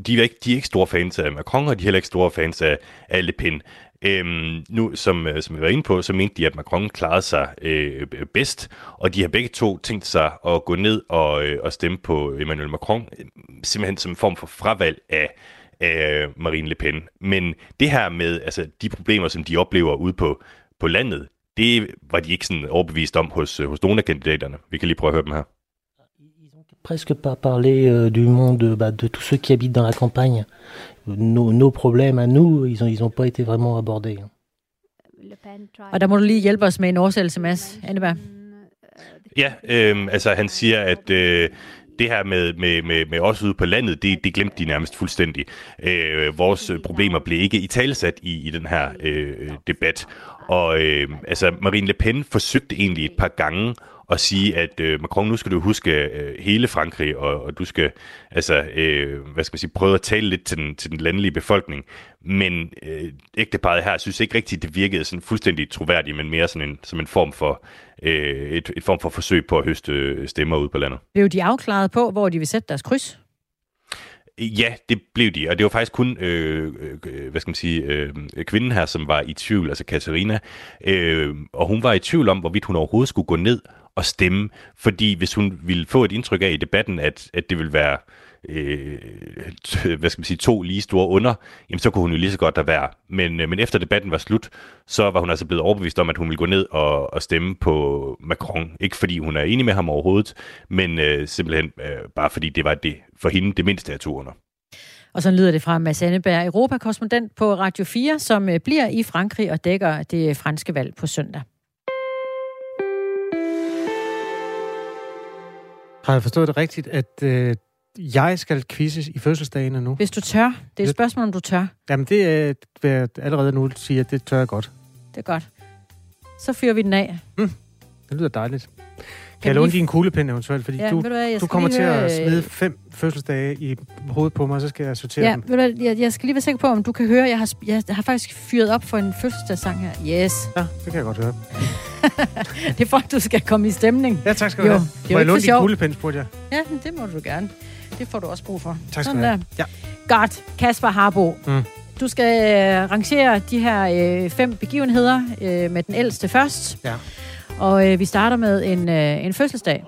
de, er ikke de er ikke store fans af Macron, og de er heller ikke store fans af, af Le Pen. Øhm, nu, som, øh, som vi var inde på, så mente de, at Macron klarede sig øh, bedst, og de har begge to tænkt sig at gå ned og, øh, og stemme på Emmanuel Macron, simpelthen som en form for fravalg af, af Marine Le Pen. Men det her med altså, de problemer, som de oplever ude på, på landet, det var de ikke sådan overbevist om hos, øh, hos nogle af kandidaterne. Vi kan lige prøve at høre dem her presque pas parler euh, du monde, bah, de tous ceux qui habitent dans la campagne. Nos, nos problèmes à nous, ils n'ont ils ont pas été vraiment abordés. Og der må du lige hjælpe os med en oversættelse, Mads Anneberg. Ja, øh, altså han siger, at øh, det her med, med, med, med os ude på landet, det, det glemte de nærmest fuldstændig. Øh, vores problemer blev ikke i talesat i, i den her øh, debat. Og øh, altså Marine Le Pen forsøgte egentlig et par gange at sige, at øh, Macron, nu skal du huske øh, hele Frankrig, og, og du skal altså, øh, hvad skal man sige, prøve at tale lidt til den, til den landlige befolkning. Men øh, ægteparet her synes ikke rigtigt, det virkede sådan fuldstændig troværdigt, men mere sådan en, som en form for øh, et, et form for forsøg på at høste øh, stemmer ud på landet. Blev de afklaret på, hvor de vil sætte deres kryds? Ja, det blev de, og det var faktisk kun, øh, øh, øh, hvad skal man sige, øh, kvinden her, som var i tvivl, altså Katarina, øh, og hun var i tvivl om, hvorvidt hun overhovedet skulle gå ned og stemme, fordi hvis hun ville få et indtryk af i debatten, at, at det ville være øh, hvad skal man sige, to lige store under, jamen så kunne hun jo lige så godt der være. Men, øh, men efter debatten var slut, så var hun altså blevet overbevist om, at hun ville gå ned og, og stemme på Macron. Ikke fordi hun er enig med ham overhovedet, men øh, simpelthen øh, bare fordi det var det for hende det mindste af to under. Og så lyder det fra Mads Anneberg, Europakorrespondent på Radio 4, som øh, bliver i Frankrig og dækker det franske valg på søndag. Har jeg forstået det rigtigt, at øh, jeg skal quizzes i fødselsdagen nu. Hvis du tør. Det er et spørgsmål, om du tør. Jamen, det er, vil jeg allerede nu sige, at det tør jeg godt. Det er godt. Så fyrer vi den af. Mm, det lyder dejligt. Kan, Kan jeg låne lige- din kuglepen eventuelt? Fordi Ja, du, du hvad, du kommer til at høre, øh, smide fem fødselsdage i hovedet på mig, så skal jeg sortere Ja, dem. ved du, hvad, jeg, jeg skal lige være sikker på, om du kan høre, jeg har, jeg har faktisk fyret op for en fødselsdagssang her. Yes. Ja, det kan jeg godt høre. det er for, at du skal komme i stemning. Ja, tak skal du jo, have. Må jeg låne din kuglepen, spurgte jeg. Ja, det må du gerne. Det får du også brug for. Tak skal du have. Der. Godt. Kasper Harbo. Mm. Du skal øh, rangere de her øh, fem begivenheder øh, med den ældste først. Ja. Og øh, vi starter med en, øh, en fødselsdag.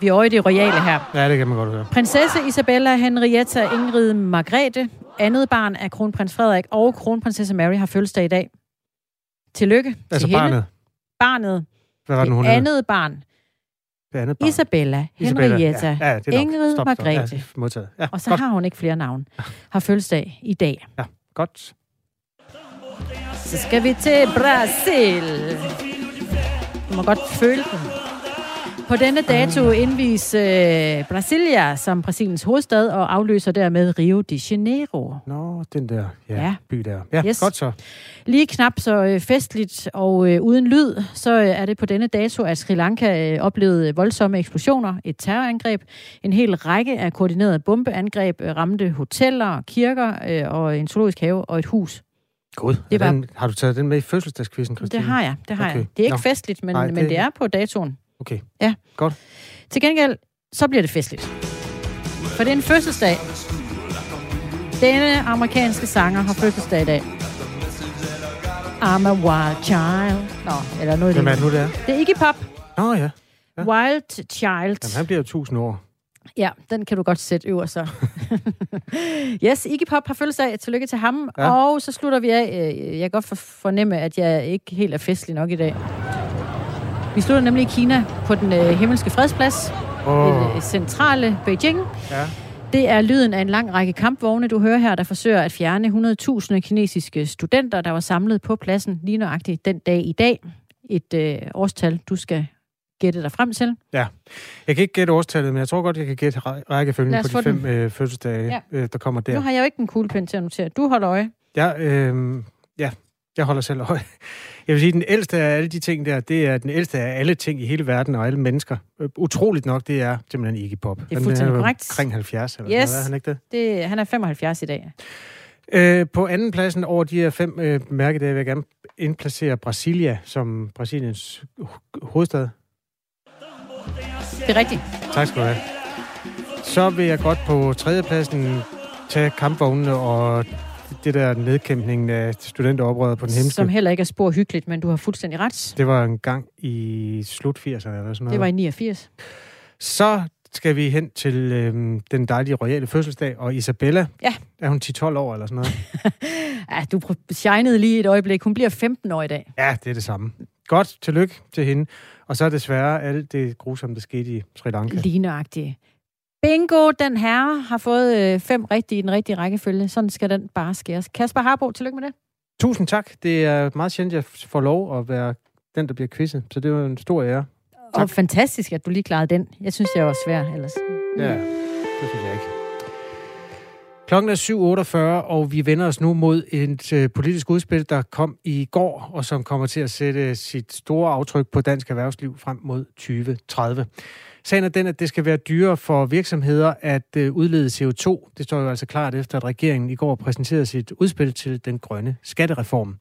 Vi er over i det royale her. Ja, det kan man godt høre. Prinsesse Isabella Henrietta Ingrid Margrethe, andet barn af kronprins Frederik og kronprinsesse Mary har fødselsdag i dag. Tillykke Altså til hende. barnet. Barnet. Hvad var det, det hun hed? andet barn. Det andet barn. Isabella, Isabella, Henrietta, ja, ja. Ingrid stop. Margrethe. Ja, modtaget. Ja, og så godt. har hun ikke flere navn. Har fødselsdag i dag. Ja, godt. Så skal vi til Brasil. Du må godt føle den. På denne dato indvis øh, Brasilia som Brasiliens hovedstad og afløser dermed Rio de Janeiro. Nå, den der ja, Ja. by der. Ja, Yes. godt så. Lige knap så øh, festligt og øh, uden lyd, så øh, er det på denne dato, at Sri Lanka øh, oplevede voldsomme eksplosioner, et terrorangreb, en hel række af koordinerede bombeangreb øh, ramte hoteller, kirker øh, og en zoologisk have og et hus. God. Det Det var- den, har du taget den med i fødselsdagskvisten, Christine? Det har jeg, det har okay. jeg. Det er ikke Nå. festligt, men, Nej, men det er på datoen. Okay, Ja. godt. Til gengæld, så bliver det festligt. For det er en fødselsdag. Denne amerikanske sanger har fødselsdag i dag. I'm a wild child. Nå, eller noget Hvem er det nu, det er? Det er Iggy Pop. Nå ja. Ja. Wild Child. Jamen, han bliver jo tusind år. Ja, den kan du godt sætte øverst så. yes, Iggy Pop har fødselsdag. Tillykke til ham. Ja. Og så slutter vi af. Øh, Jeg kan godt for- fornemme, at jeg ikke helt er festlig nok i dag. Vi slutter nemlig i Kina på den øh, himmelske fredsplads. Åh. i centrale Beijing. Ja. Det er lyden af en lang række kampvogne, du hører her, der forsøger at fjerne 100.000 kinesiske studenter, der var samlet på pladsen lige nøjagtigt den dag i dag. Et øh, årstal, du skal gætte dig frem til. Ja. Jeg kan ikke gætte årstallet, men jeg tror godt, jeg kan gætte ræ- rækkefølgen på de fem den. øh, fødselsdage, ja. øh, der kommer der. Nu har jeg jo ikke en kuglepen til at notere. Du holder øje. Ja, øh, ja, jeg holder selv øje. Jeg vil sige, at den ældste af alle de ting der, det er den ældste af alle ting i hele verden og alle mennesker. Øh, Utroligt nok, det er simpelthen Iggy Pop. Det er fuldstændig jo korrekt. Omkring 70 eller Yes. noget, er han ikke det? det? Han er 75 i dag. Øh, på anden pladsen over de her fem øh, mærkedage vil jeg gerne indplacere Brasilia som Brasiliens ho- hovedstad. Det er rigtigt. Tak skal du have. Så vil jeg godt på tredjepladsen tage kampvognene og det der nedkæmpningen af studenteroprøret på den himmelske. Som heller ikke er spor hyggeligt, men du har fuldstændig ret. Det var en gang i slut 80'erne eller sådan noget. Det var i 89. Så skal vi hen til øhm, den dejlige royale fødselsdag, og Isabella, Ja. er hun 10-12 år eller sådan noget? Ja, du shinede lige et øjeblik. Hun bliver 15 år i dag. ja, det er det samme. Godt, tillykke til hende. Og så er desværre alt det grusomme, der skete i Sri Lanka. Lige nøjagtigt. Bingo, den herre har fået øh, fem rigtige i den rigtige rækkefølge. Sådan skal den bare skæres. Kasper Harbo, tillykke med det. Tusind tak. Det er meget sjældent, jeg får lov at være den, der bliver quizzet. Så det var en stor ære. Og fantastisk, at du lige klarede den. Jeg synes, jeg var svær ellers. Ja, det synes jeg ikke. Klokken er 7.48, og vi vender os nu mod et øh, politisk udspil, der kom i går, og som kommer til at sætte sit store aftryk på dansk erhvervsliv frem mod 2030. Sagen er den, at det skal være dyrere for virksomheder at øh, udlede CO2. Det står jo altså klart efter, at regeringen i går præsenterede sit udspil til den grønne skattereform.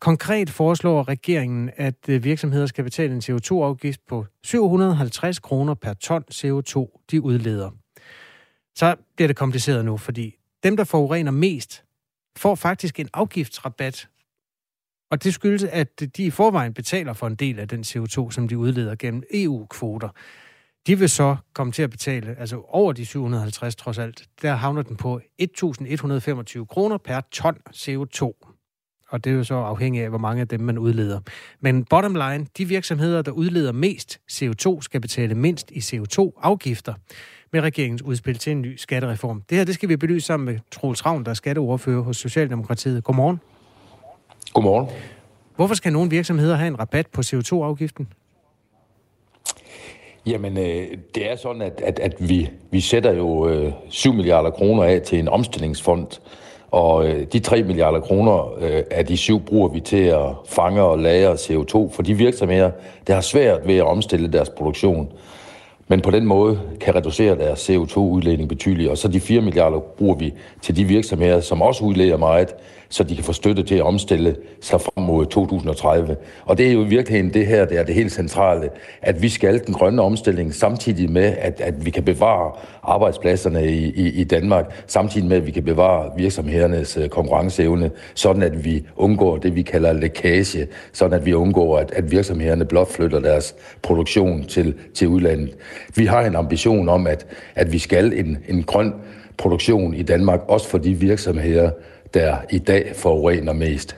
Konkret foreslår regeringen, at øh, virksomheder skal betale en CO2-afgift på 750 kroner per ton CO2, de udleder. Så bliver det kompliceret nu, fordi dem, der forurener mest, får faktisk en afgiftsrabat. Og det skyldes, at de i forvejen betaler for en del af den CO2, som de udleder gennem EU-kvoter. De vil så komme til at betale, altså over de 750 trods alt, der havner den på 1.125 kroner per ton CO2 og det er jo så afhængigt af, hvor mange af dem man udleder. Men bottom line, de virksomheder, der udleder mest CO2, skal betale mindst i CO2-afgifter med regeringens udspil til en ny skattereform. Det her, det skal vi belyse sammen med Troels Ravn, der er skatteordfører hos Socialdemokratiet. Godmorgen. Godmorgen. Hvorfor skal nogle virksomheder have en rabat på CO2-afgiften? Jamen, øh, det er sådan, at, at, at vi, vi sætter jo øh, 7 milliarder kroner af til en omstillingsfond, og øh, de 3 milliarder kroner øh, af de syv bruger vi til at fange og lagre CO2 for de virksomheder, der har svært ved at omstille deres produktion men på den måde kan reducere deres CO2-udledning betydeligt. Og så de 4 milliarder bruger vi til de virksomheder, som også udleder meget, så de kan få støtte til at omstille sig frem mod 2030. Og det er jo i virkeligheden det her, der er det helt centrale, at vi skal den grønne omstilling samtidig med, at, at vi kan bevare arbejdspladserne i, i, i Danmark, samtidig med, at vi kan bevare virksomhedernes øh, konkurrenceevne, sådan at vi undgår det, vi kalder lækage, sådan at vi undgår, at, at virksomhederne blot flytter deres produktion til, til udlandet. Vi har en ambition om, at, at vi skal en, en grøn produktion i Danmark, også for de virksomheder, der i dag forurener mest.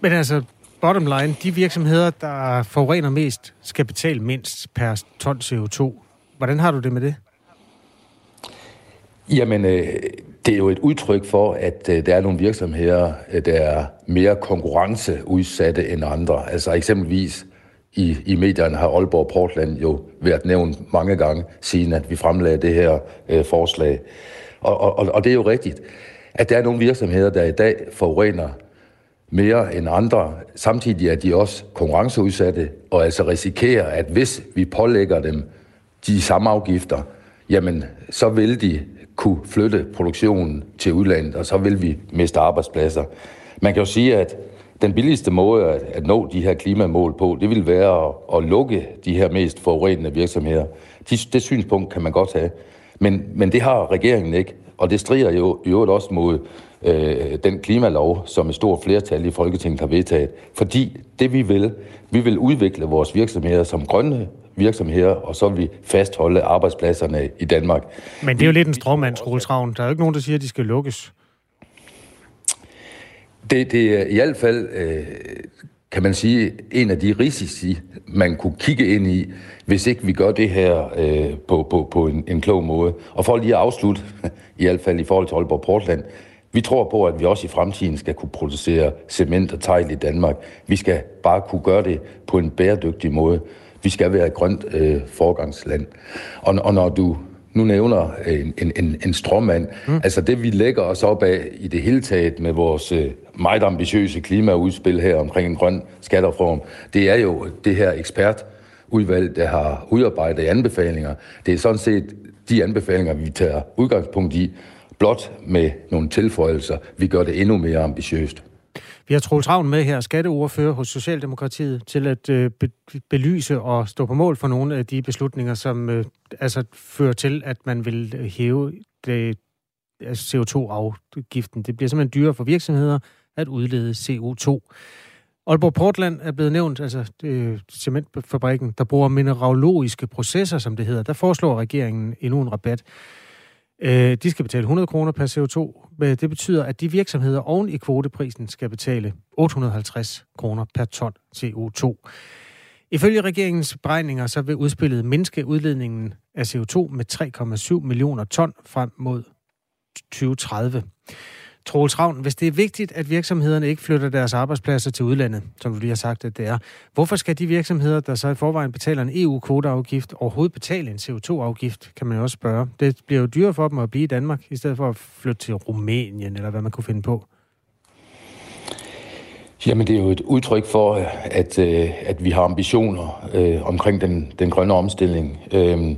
Men altså, bottom line, de virksomheder, der forurener mest, skal betale mindst per ton CO2. Hvordan har du det med det? Jamen, øh, det er jo et udtryk for, at øh, der er nogle virksomheder, øh, der er mere konkurrenceudsatte end andre. Altså eksempelvis i, i medierne har Aalborg Portland jo været nævnt mange gange, siden at vi fremlagde det her øh, forslag. Og, og, og det er jo rigtigt, at der er nogle virksomheder, der i dag forurener mere end andre. Samtidig er de også konkurrenceudsatte, og altså risikerer, at hvis vi pålægger dem de samme afgifter, jamen så vil de kunne flytte produktionen til udlandet, og så vil vi miste arbejdspladser. Man kan jo sige, at den billigste måde at, at nå de her klimamål på, det vil være at, at lukke de her mest forurenende virksomheder. De, det synspunkt kan man godt have. Men, men det har regeringen ikke, og det strider jo i øvrigt også mod øh, den klimalov, som et stort flertal i Folketinget har vedtaget. Fordi det vi vil, vi vil udvikle vores virksomheder som grønne virksomheder, og så vil vi fastholde arbejdspladserne i Danmark. Men det er jo lidt en stråmand, Der er jo ikke nogen, der siger, at de skal lukkes. Det, det er i hvert fald, øh, kan man sige, en af de risici, man kunne kigge ind i, hvis ikke vi gør det her øh, på, på, på en, en klog måde. Og for lige at afslutte, i hvert fald i forhold til Aalborg Portland, vi tror på, at vi også i fremtiden skal kunne producere cement og tegl i Danmark. Vi skal bare kunne gøre det på en bæredygtig måde. Vi skal være et grønt øh, forgangsland. Og, og når du nu nævner en, en, en, en stråmand. Mm. Altså det, vi lægger os op af i det hele taget med vores øh, meget ambitiøse klimaudspil her omkring en grøn skattereform, det er jo det her ekspertudvalg, der har udarbejdet anbefalinger. Det er sådan set de anbefalinger, vi tager udgangspunkt i, blot med nogle tilføjelser. Vi gør det endnu mere ambitiøst. Vi har Troels Ravn med her, skatteordfører hos Socialdemokratiet, til at øh, be- belyse og stå på mål for nogle af de beslutninger, som øh, altså fører til, at man vil øh, hæve det, altså CO2-afgiften. Det bliver simpelthen dyrere for virksomheder at udlede CO2. Aalborg Portland er blevet nævnt, altså øh, cementfabrikken, der bruger mineralogiske processer, som det hedder. Der foreslår regeringen endnu en rabat. Øh, de skal betale 100 kroner per CO2. Øh, det betyder, at de virksomheder oven i kvoteprisen skal betale 850 kroner per ton CO2. Ifølge regeringens beregninger, så vil udspillet mindske udledningen af CO2 med 3,7 millioner ton frem mod 2030. Troels Ravn, hvis det er vigtigt, at virksomhederne ikke flytter deres arbejdspladser til udlandet, som du lige har sagt, at det er, hvorfor skal de virksomheder, der så i forvejen betaler en EU-kvoteafgift, overhovedet betale en CO2-afgift, kan man jo også spørge. Det bliver jo dyrere for dem at blive i Danmark, i stedet for at flytte til Rumænien, eller hvad man kunne finde på. Jamen, det er jo et udtryk for, at, øh, at vi har ambitioner øh, omkring den, den grønne omstilling. Øh,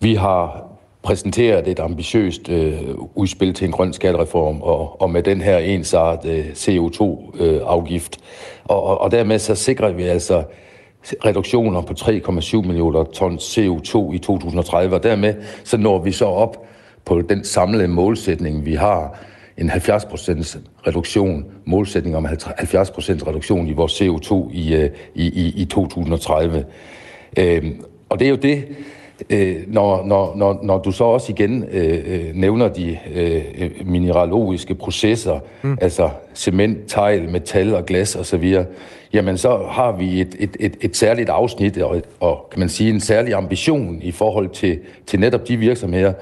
vi har præsenteret et ambitiøst øh, udspil til en grøn skattereform, og, og med den her ensart øh, CO2-afgift. Øh, og, og, og dermed så sikrer vi altså reduktioner på 3,7 millioner ton CO2 i 2030, og dermed så når vi så op på den samlede målsætning, vi har, en 70% reduktion, målsætning om 70% reduktion i vores CO2 øh, i, i, i, i 2030. Øh, og det er jo det, Øh, når, når, når, når du så også igen øh, øh, nævner de øh, mineralogiske processer, mm. altså cement, tegl, metal og glas osv., jamen så har vi et, et, et, et særligt afsnit og, og kan man sige en særlig ambition i forhold til, til netop de virksomheder.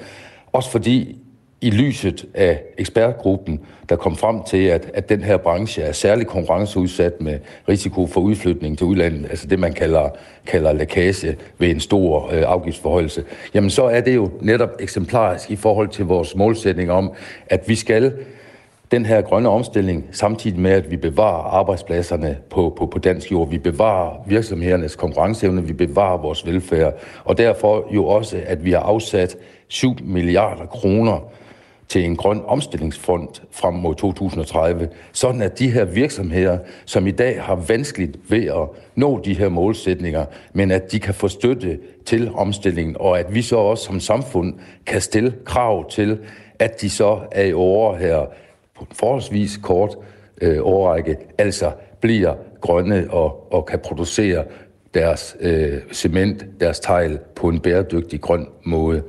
Også fordi i lyset af ekspertgruppen, der kom frem til, at, at den her branche er særlig konkurrenceudsat med risiko for udflytning til udlandet, altså det, man kalder, kalder lækage ved en stor øh, afgiftsforhøjelse, jamen så er det jo netop eksemplarisk i forhold til vores målsætning om, at vi skal den her grønne omstilling, samtidig med, at vi bevarer arbejdspladserne på, på, på dansk jord, vi bevarer virksomhedernes konkurrenceevne, vi bevarer vores velfærd, og derfor jo også, at vi har afsat 7 milliarder kroner til en grøn omstillingsfond frem mod 2030, sådan at de her virksomheder, som i dag har vanskeligt ved at nå de her målsætninger, men at de kan få støtte til omstillingen, og at vi så også som samfund kan stille krav til, at de så er i år her på en forholdsvis kort øh, årrække, altså bliver grønne og, og kan producere deres øh, cement, deres tegl på en bæredygtig grøn måde.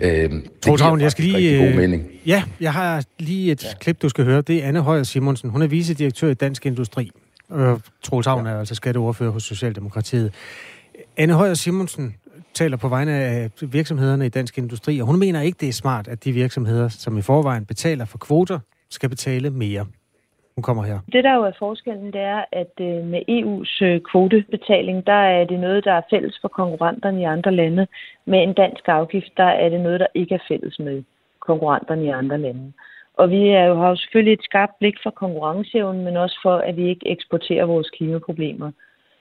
Øh, Troels Havn, jeg skal lige... God øh, mening. Ja, jeg har lige et ja. klip, du skal høre. Det er Anne Højer Simonsen. Hun er vicedirektør i Dansk Industri. Øh, Troels Havn ja. er altså skatteordfører hos Socialdemokratiet. Anne Højer Simonsen taler på vegne af virksomhederne i Dansk Industri, og hun mener ikke, det er smart, at de virksomheder, som i forvejen betaler for kvoter, skal betale mere. Hun kommer her. Det, der jo er forskellen, det er, at øh, med EU's øh, kvotebetaling, der er det noget, der er fælles for konkurrenterne i andre lande. Med en dansk afgift, der er det noget, der ikke er fælles med konkurrenterne i andre lande. Og vi er jo, har jo selvfølgelig et skarpt blik for konkurrenceevnen, men også for, at vi ikke eksporterer vores klimaproblemer.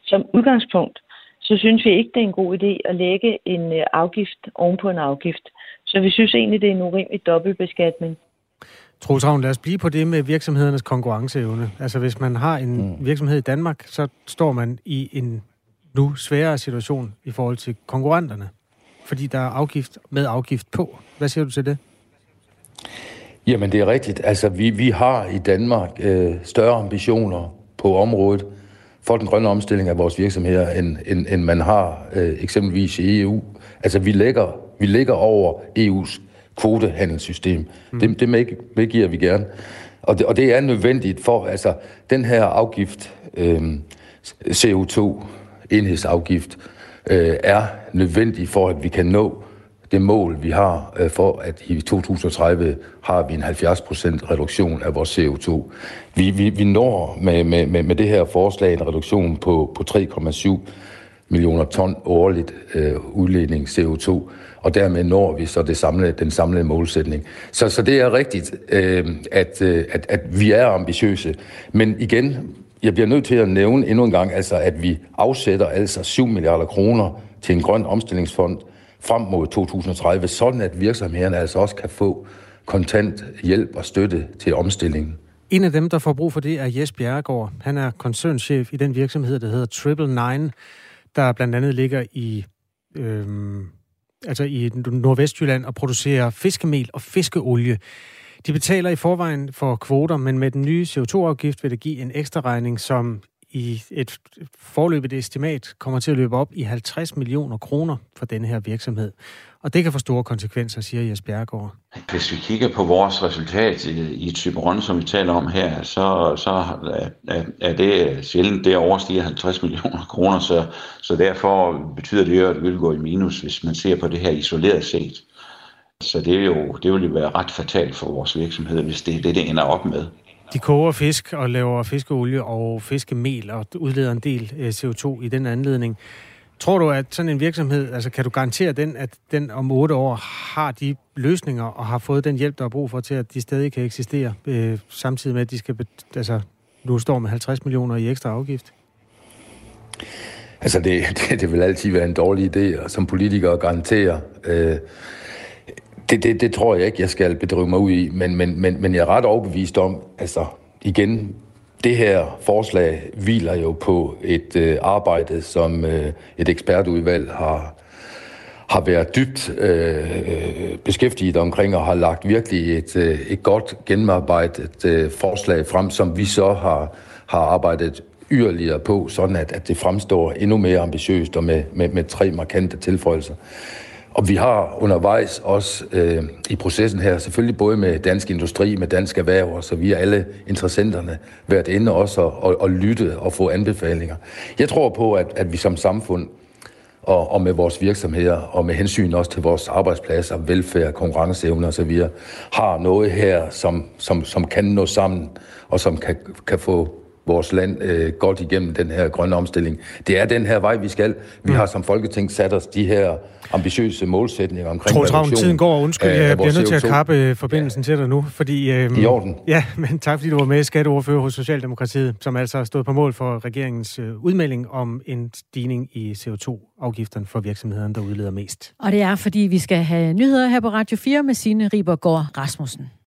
Som udgangspunkt, så synes vi ikke, det er en god idé at lægge en øh, afgift ovenpå en afgift. Så vi synes egentlig, det er en urimelig dobbeltbeskatning. Troels Ravn, lad os blive på det med virksomhedernes konkurrenceevne. Altså hvis man har en mm. virksomhed i Danmark, så står man i en nu sværere situation i forhold til konkurrenterne. Fordi der er afgift med afgift på. Hvad siger du til det? Jamen det er rigtigt. Altså vi, vi har i Danmark øh, større ambitioner på området for den grønne omstilling af vores virksomheder, end, end, end man har øh, eksempelvis i EU. Altså vi ligger, vi ligger over EU's kvotehandelssystem. Mm. Det, det medgiver vi gerne. Og det, og det er nødvendigt for, altså den her afgift, øh, CO2, enhedsafgift, øh, er nødvendig for, at vi kan nå det mål, vi har øh, for, at i 2030 har vi en 70% reduktion af vores CO2. Vi, vi, vi når med, med, med, med det her forslag en reduktion på, på 3,7 millioner ton årligt øh, udledning CO2 og dermed når vi så det samlede, den samlede målsætning. Så, så det er rigtigt, øh, at, øh, at, at vi er ambitiøse. Men igen, jeg bliver nødt til at nævne endnu en gang, altså, at vi afsætter altså 7 milliarder kroner til en grøn omstillingsfond frem mod 2030, sådan at virksomhederne altså også kan få kontant hjælp og støtte til omstillingen. En af dem, der får brug for det, er Jes Bjerregaard. Han er koncernchef i den virksomhed, der hedder Triple Nine, der blandt andet ligger i øh, altså i Nordvestjylland, og producerer fiskemel og fiskeolie. De betaler i forvejen for kvoter, men med den nye CO2-afgift vil det give en ekstra regning, som i et forløbet estimat kommer til at løbe op i 50 millioner kroner for denne her virksomhed. Og det kan få store konsekvenser, siger Jes Bjergård. Hvis vi kigger på vores resultat i, i Typeron, som vi taler om her, så, så er, er det sjældent, det overstiger 50 millioner kroner, så, så derfor betyder det jo, at det vil gå i minus, hvis man ser på det her isoleret set. Så det, er jo, det vil jo være ret fatalt for vores virksomhed, hvis det er det, det ender op med. De koger fisk og laver fiskeolie og fiskemel og udleder en del øh, CO2 i den anledning. Tror du, at sådan en virksomhed, altså kan du garantere den, at den om otte år har de løsninger og har fået den hjælp, der er brug for til, at de stadig kan eksistere, øh, samtidig med, at de skal, altså, nu står med 50 millioner i ekstra afgift? Altså, det, det, det vil altid være en dårlig idé, som politiker at garantere. Øh, det, det, det tror jeg ikke, jeg skal bedrive mig ud i, men, men, men, men jeg er ret overbevist om, altså igen, det her forslag hviler jo på et øh, arbejde, som øh, et ekspertudvalg har, har været dybt øh, beskæftiget omkring og har lagt virkelig et, øh, et godt gennemarbejdet øh, forslag frem, som vi så har, har arbejdet yderligere på, sådan at, at det fremstår endnu mere ambitiøst og med, med, med tre markante tilføjelser. Og vi har undervejs også øh, i processen her, selvfølgelig både med dansk industri, med dansk erhverv, og så vi er alle interessenterne været inde også og, og, og lytte og få anbefalinger. Jeg tror på, at, at vi som samfund og, og med vores virksomheder, og med hensyn også til vores arbejdspladser, velfærd, konkurrenceevne osv., har noget her, som, som, som kan nå sammen, og som kan, kan få vores land øh, godt igennem den her grønne omstilling. Det er den her vej, vi skal. Vi mm. har som Folketing sat os de her ambitiøse målsætninger omkring Troels Ravn, tiden går. Undskyld, af, jeg bliver nødt til at kappe forbindelsen ja. til dig nu. Fordi, øhm, I orden. Ja, men tak fordi du var med skatteordfører hos Socialdemokratiet, som altså har stået på mål for regeringens øh, udmelding om en stigning i CO2-afgifterne for virksomhederne, der udleder mest. Og det er, fordi vi skal have nyheder her på Radio 4 med Signe Ribergaard Rasmussen.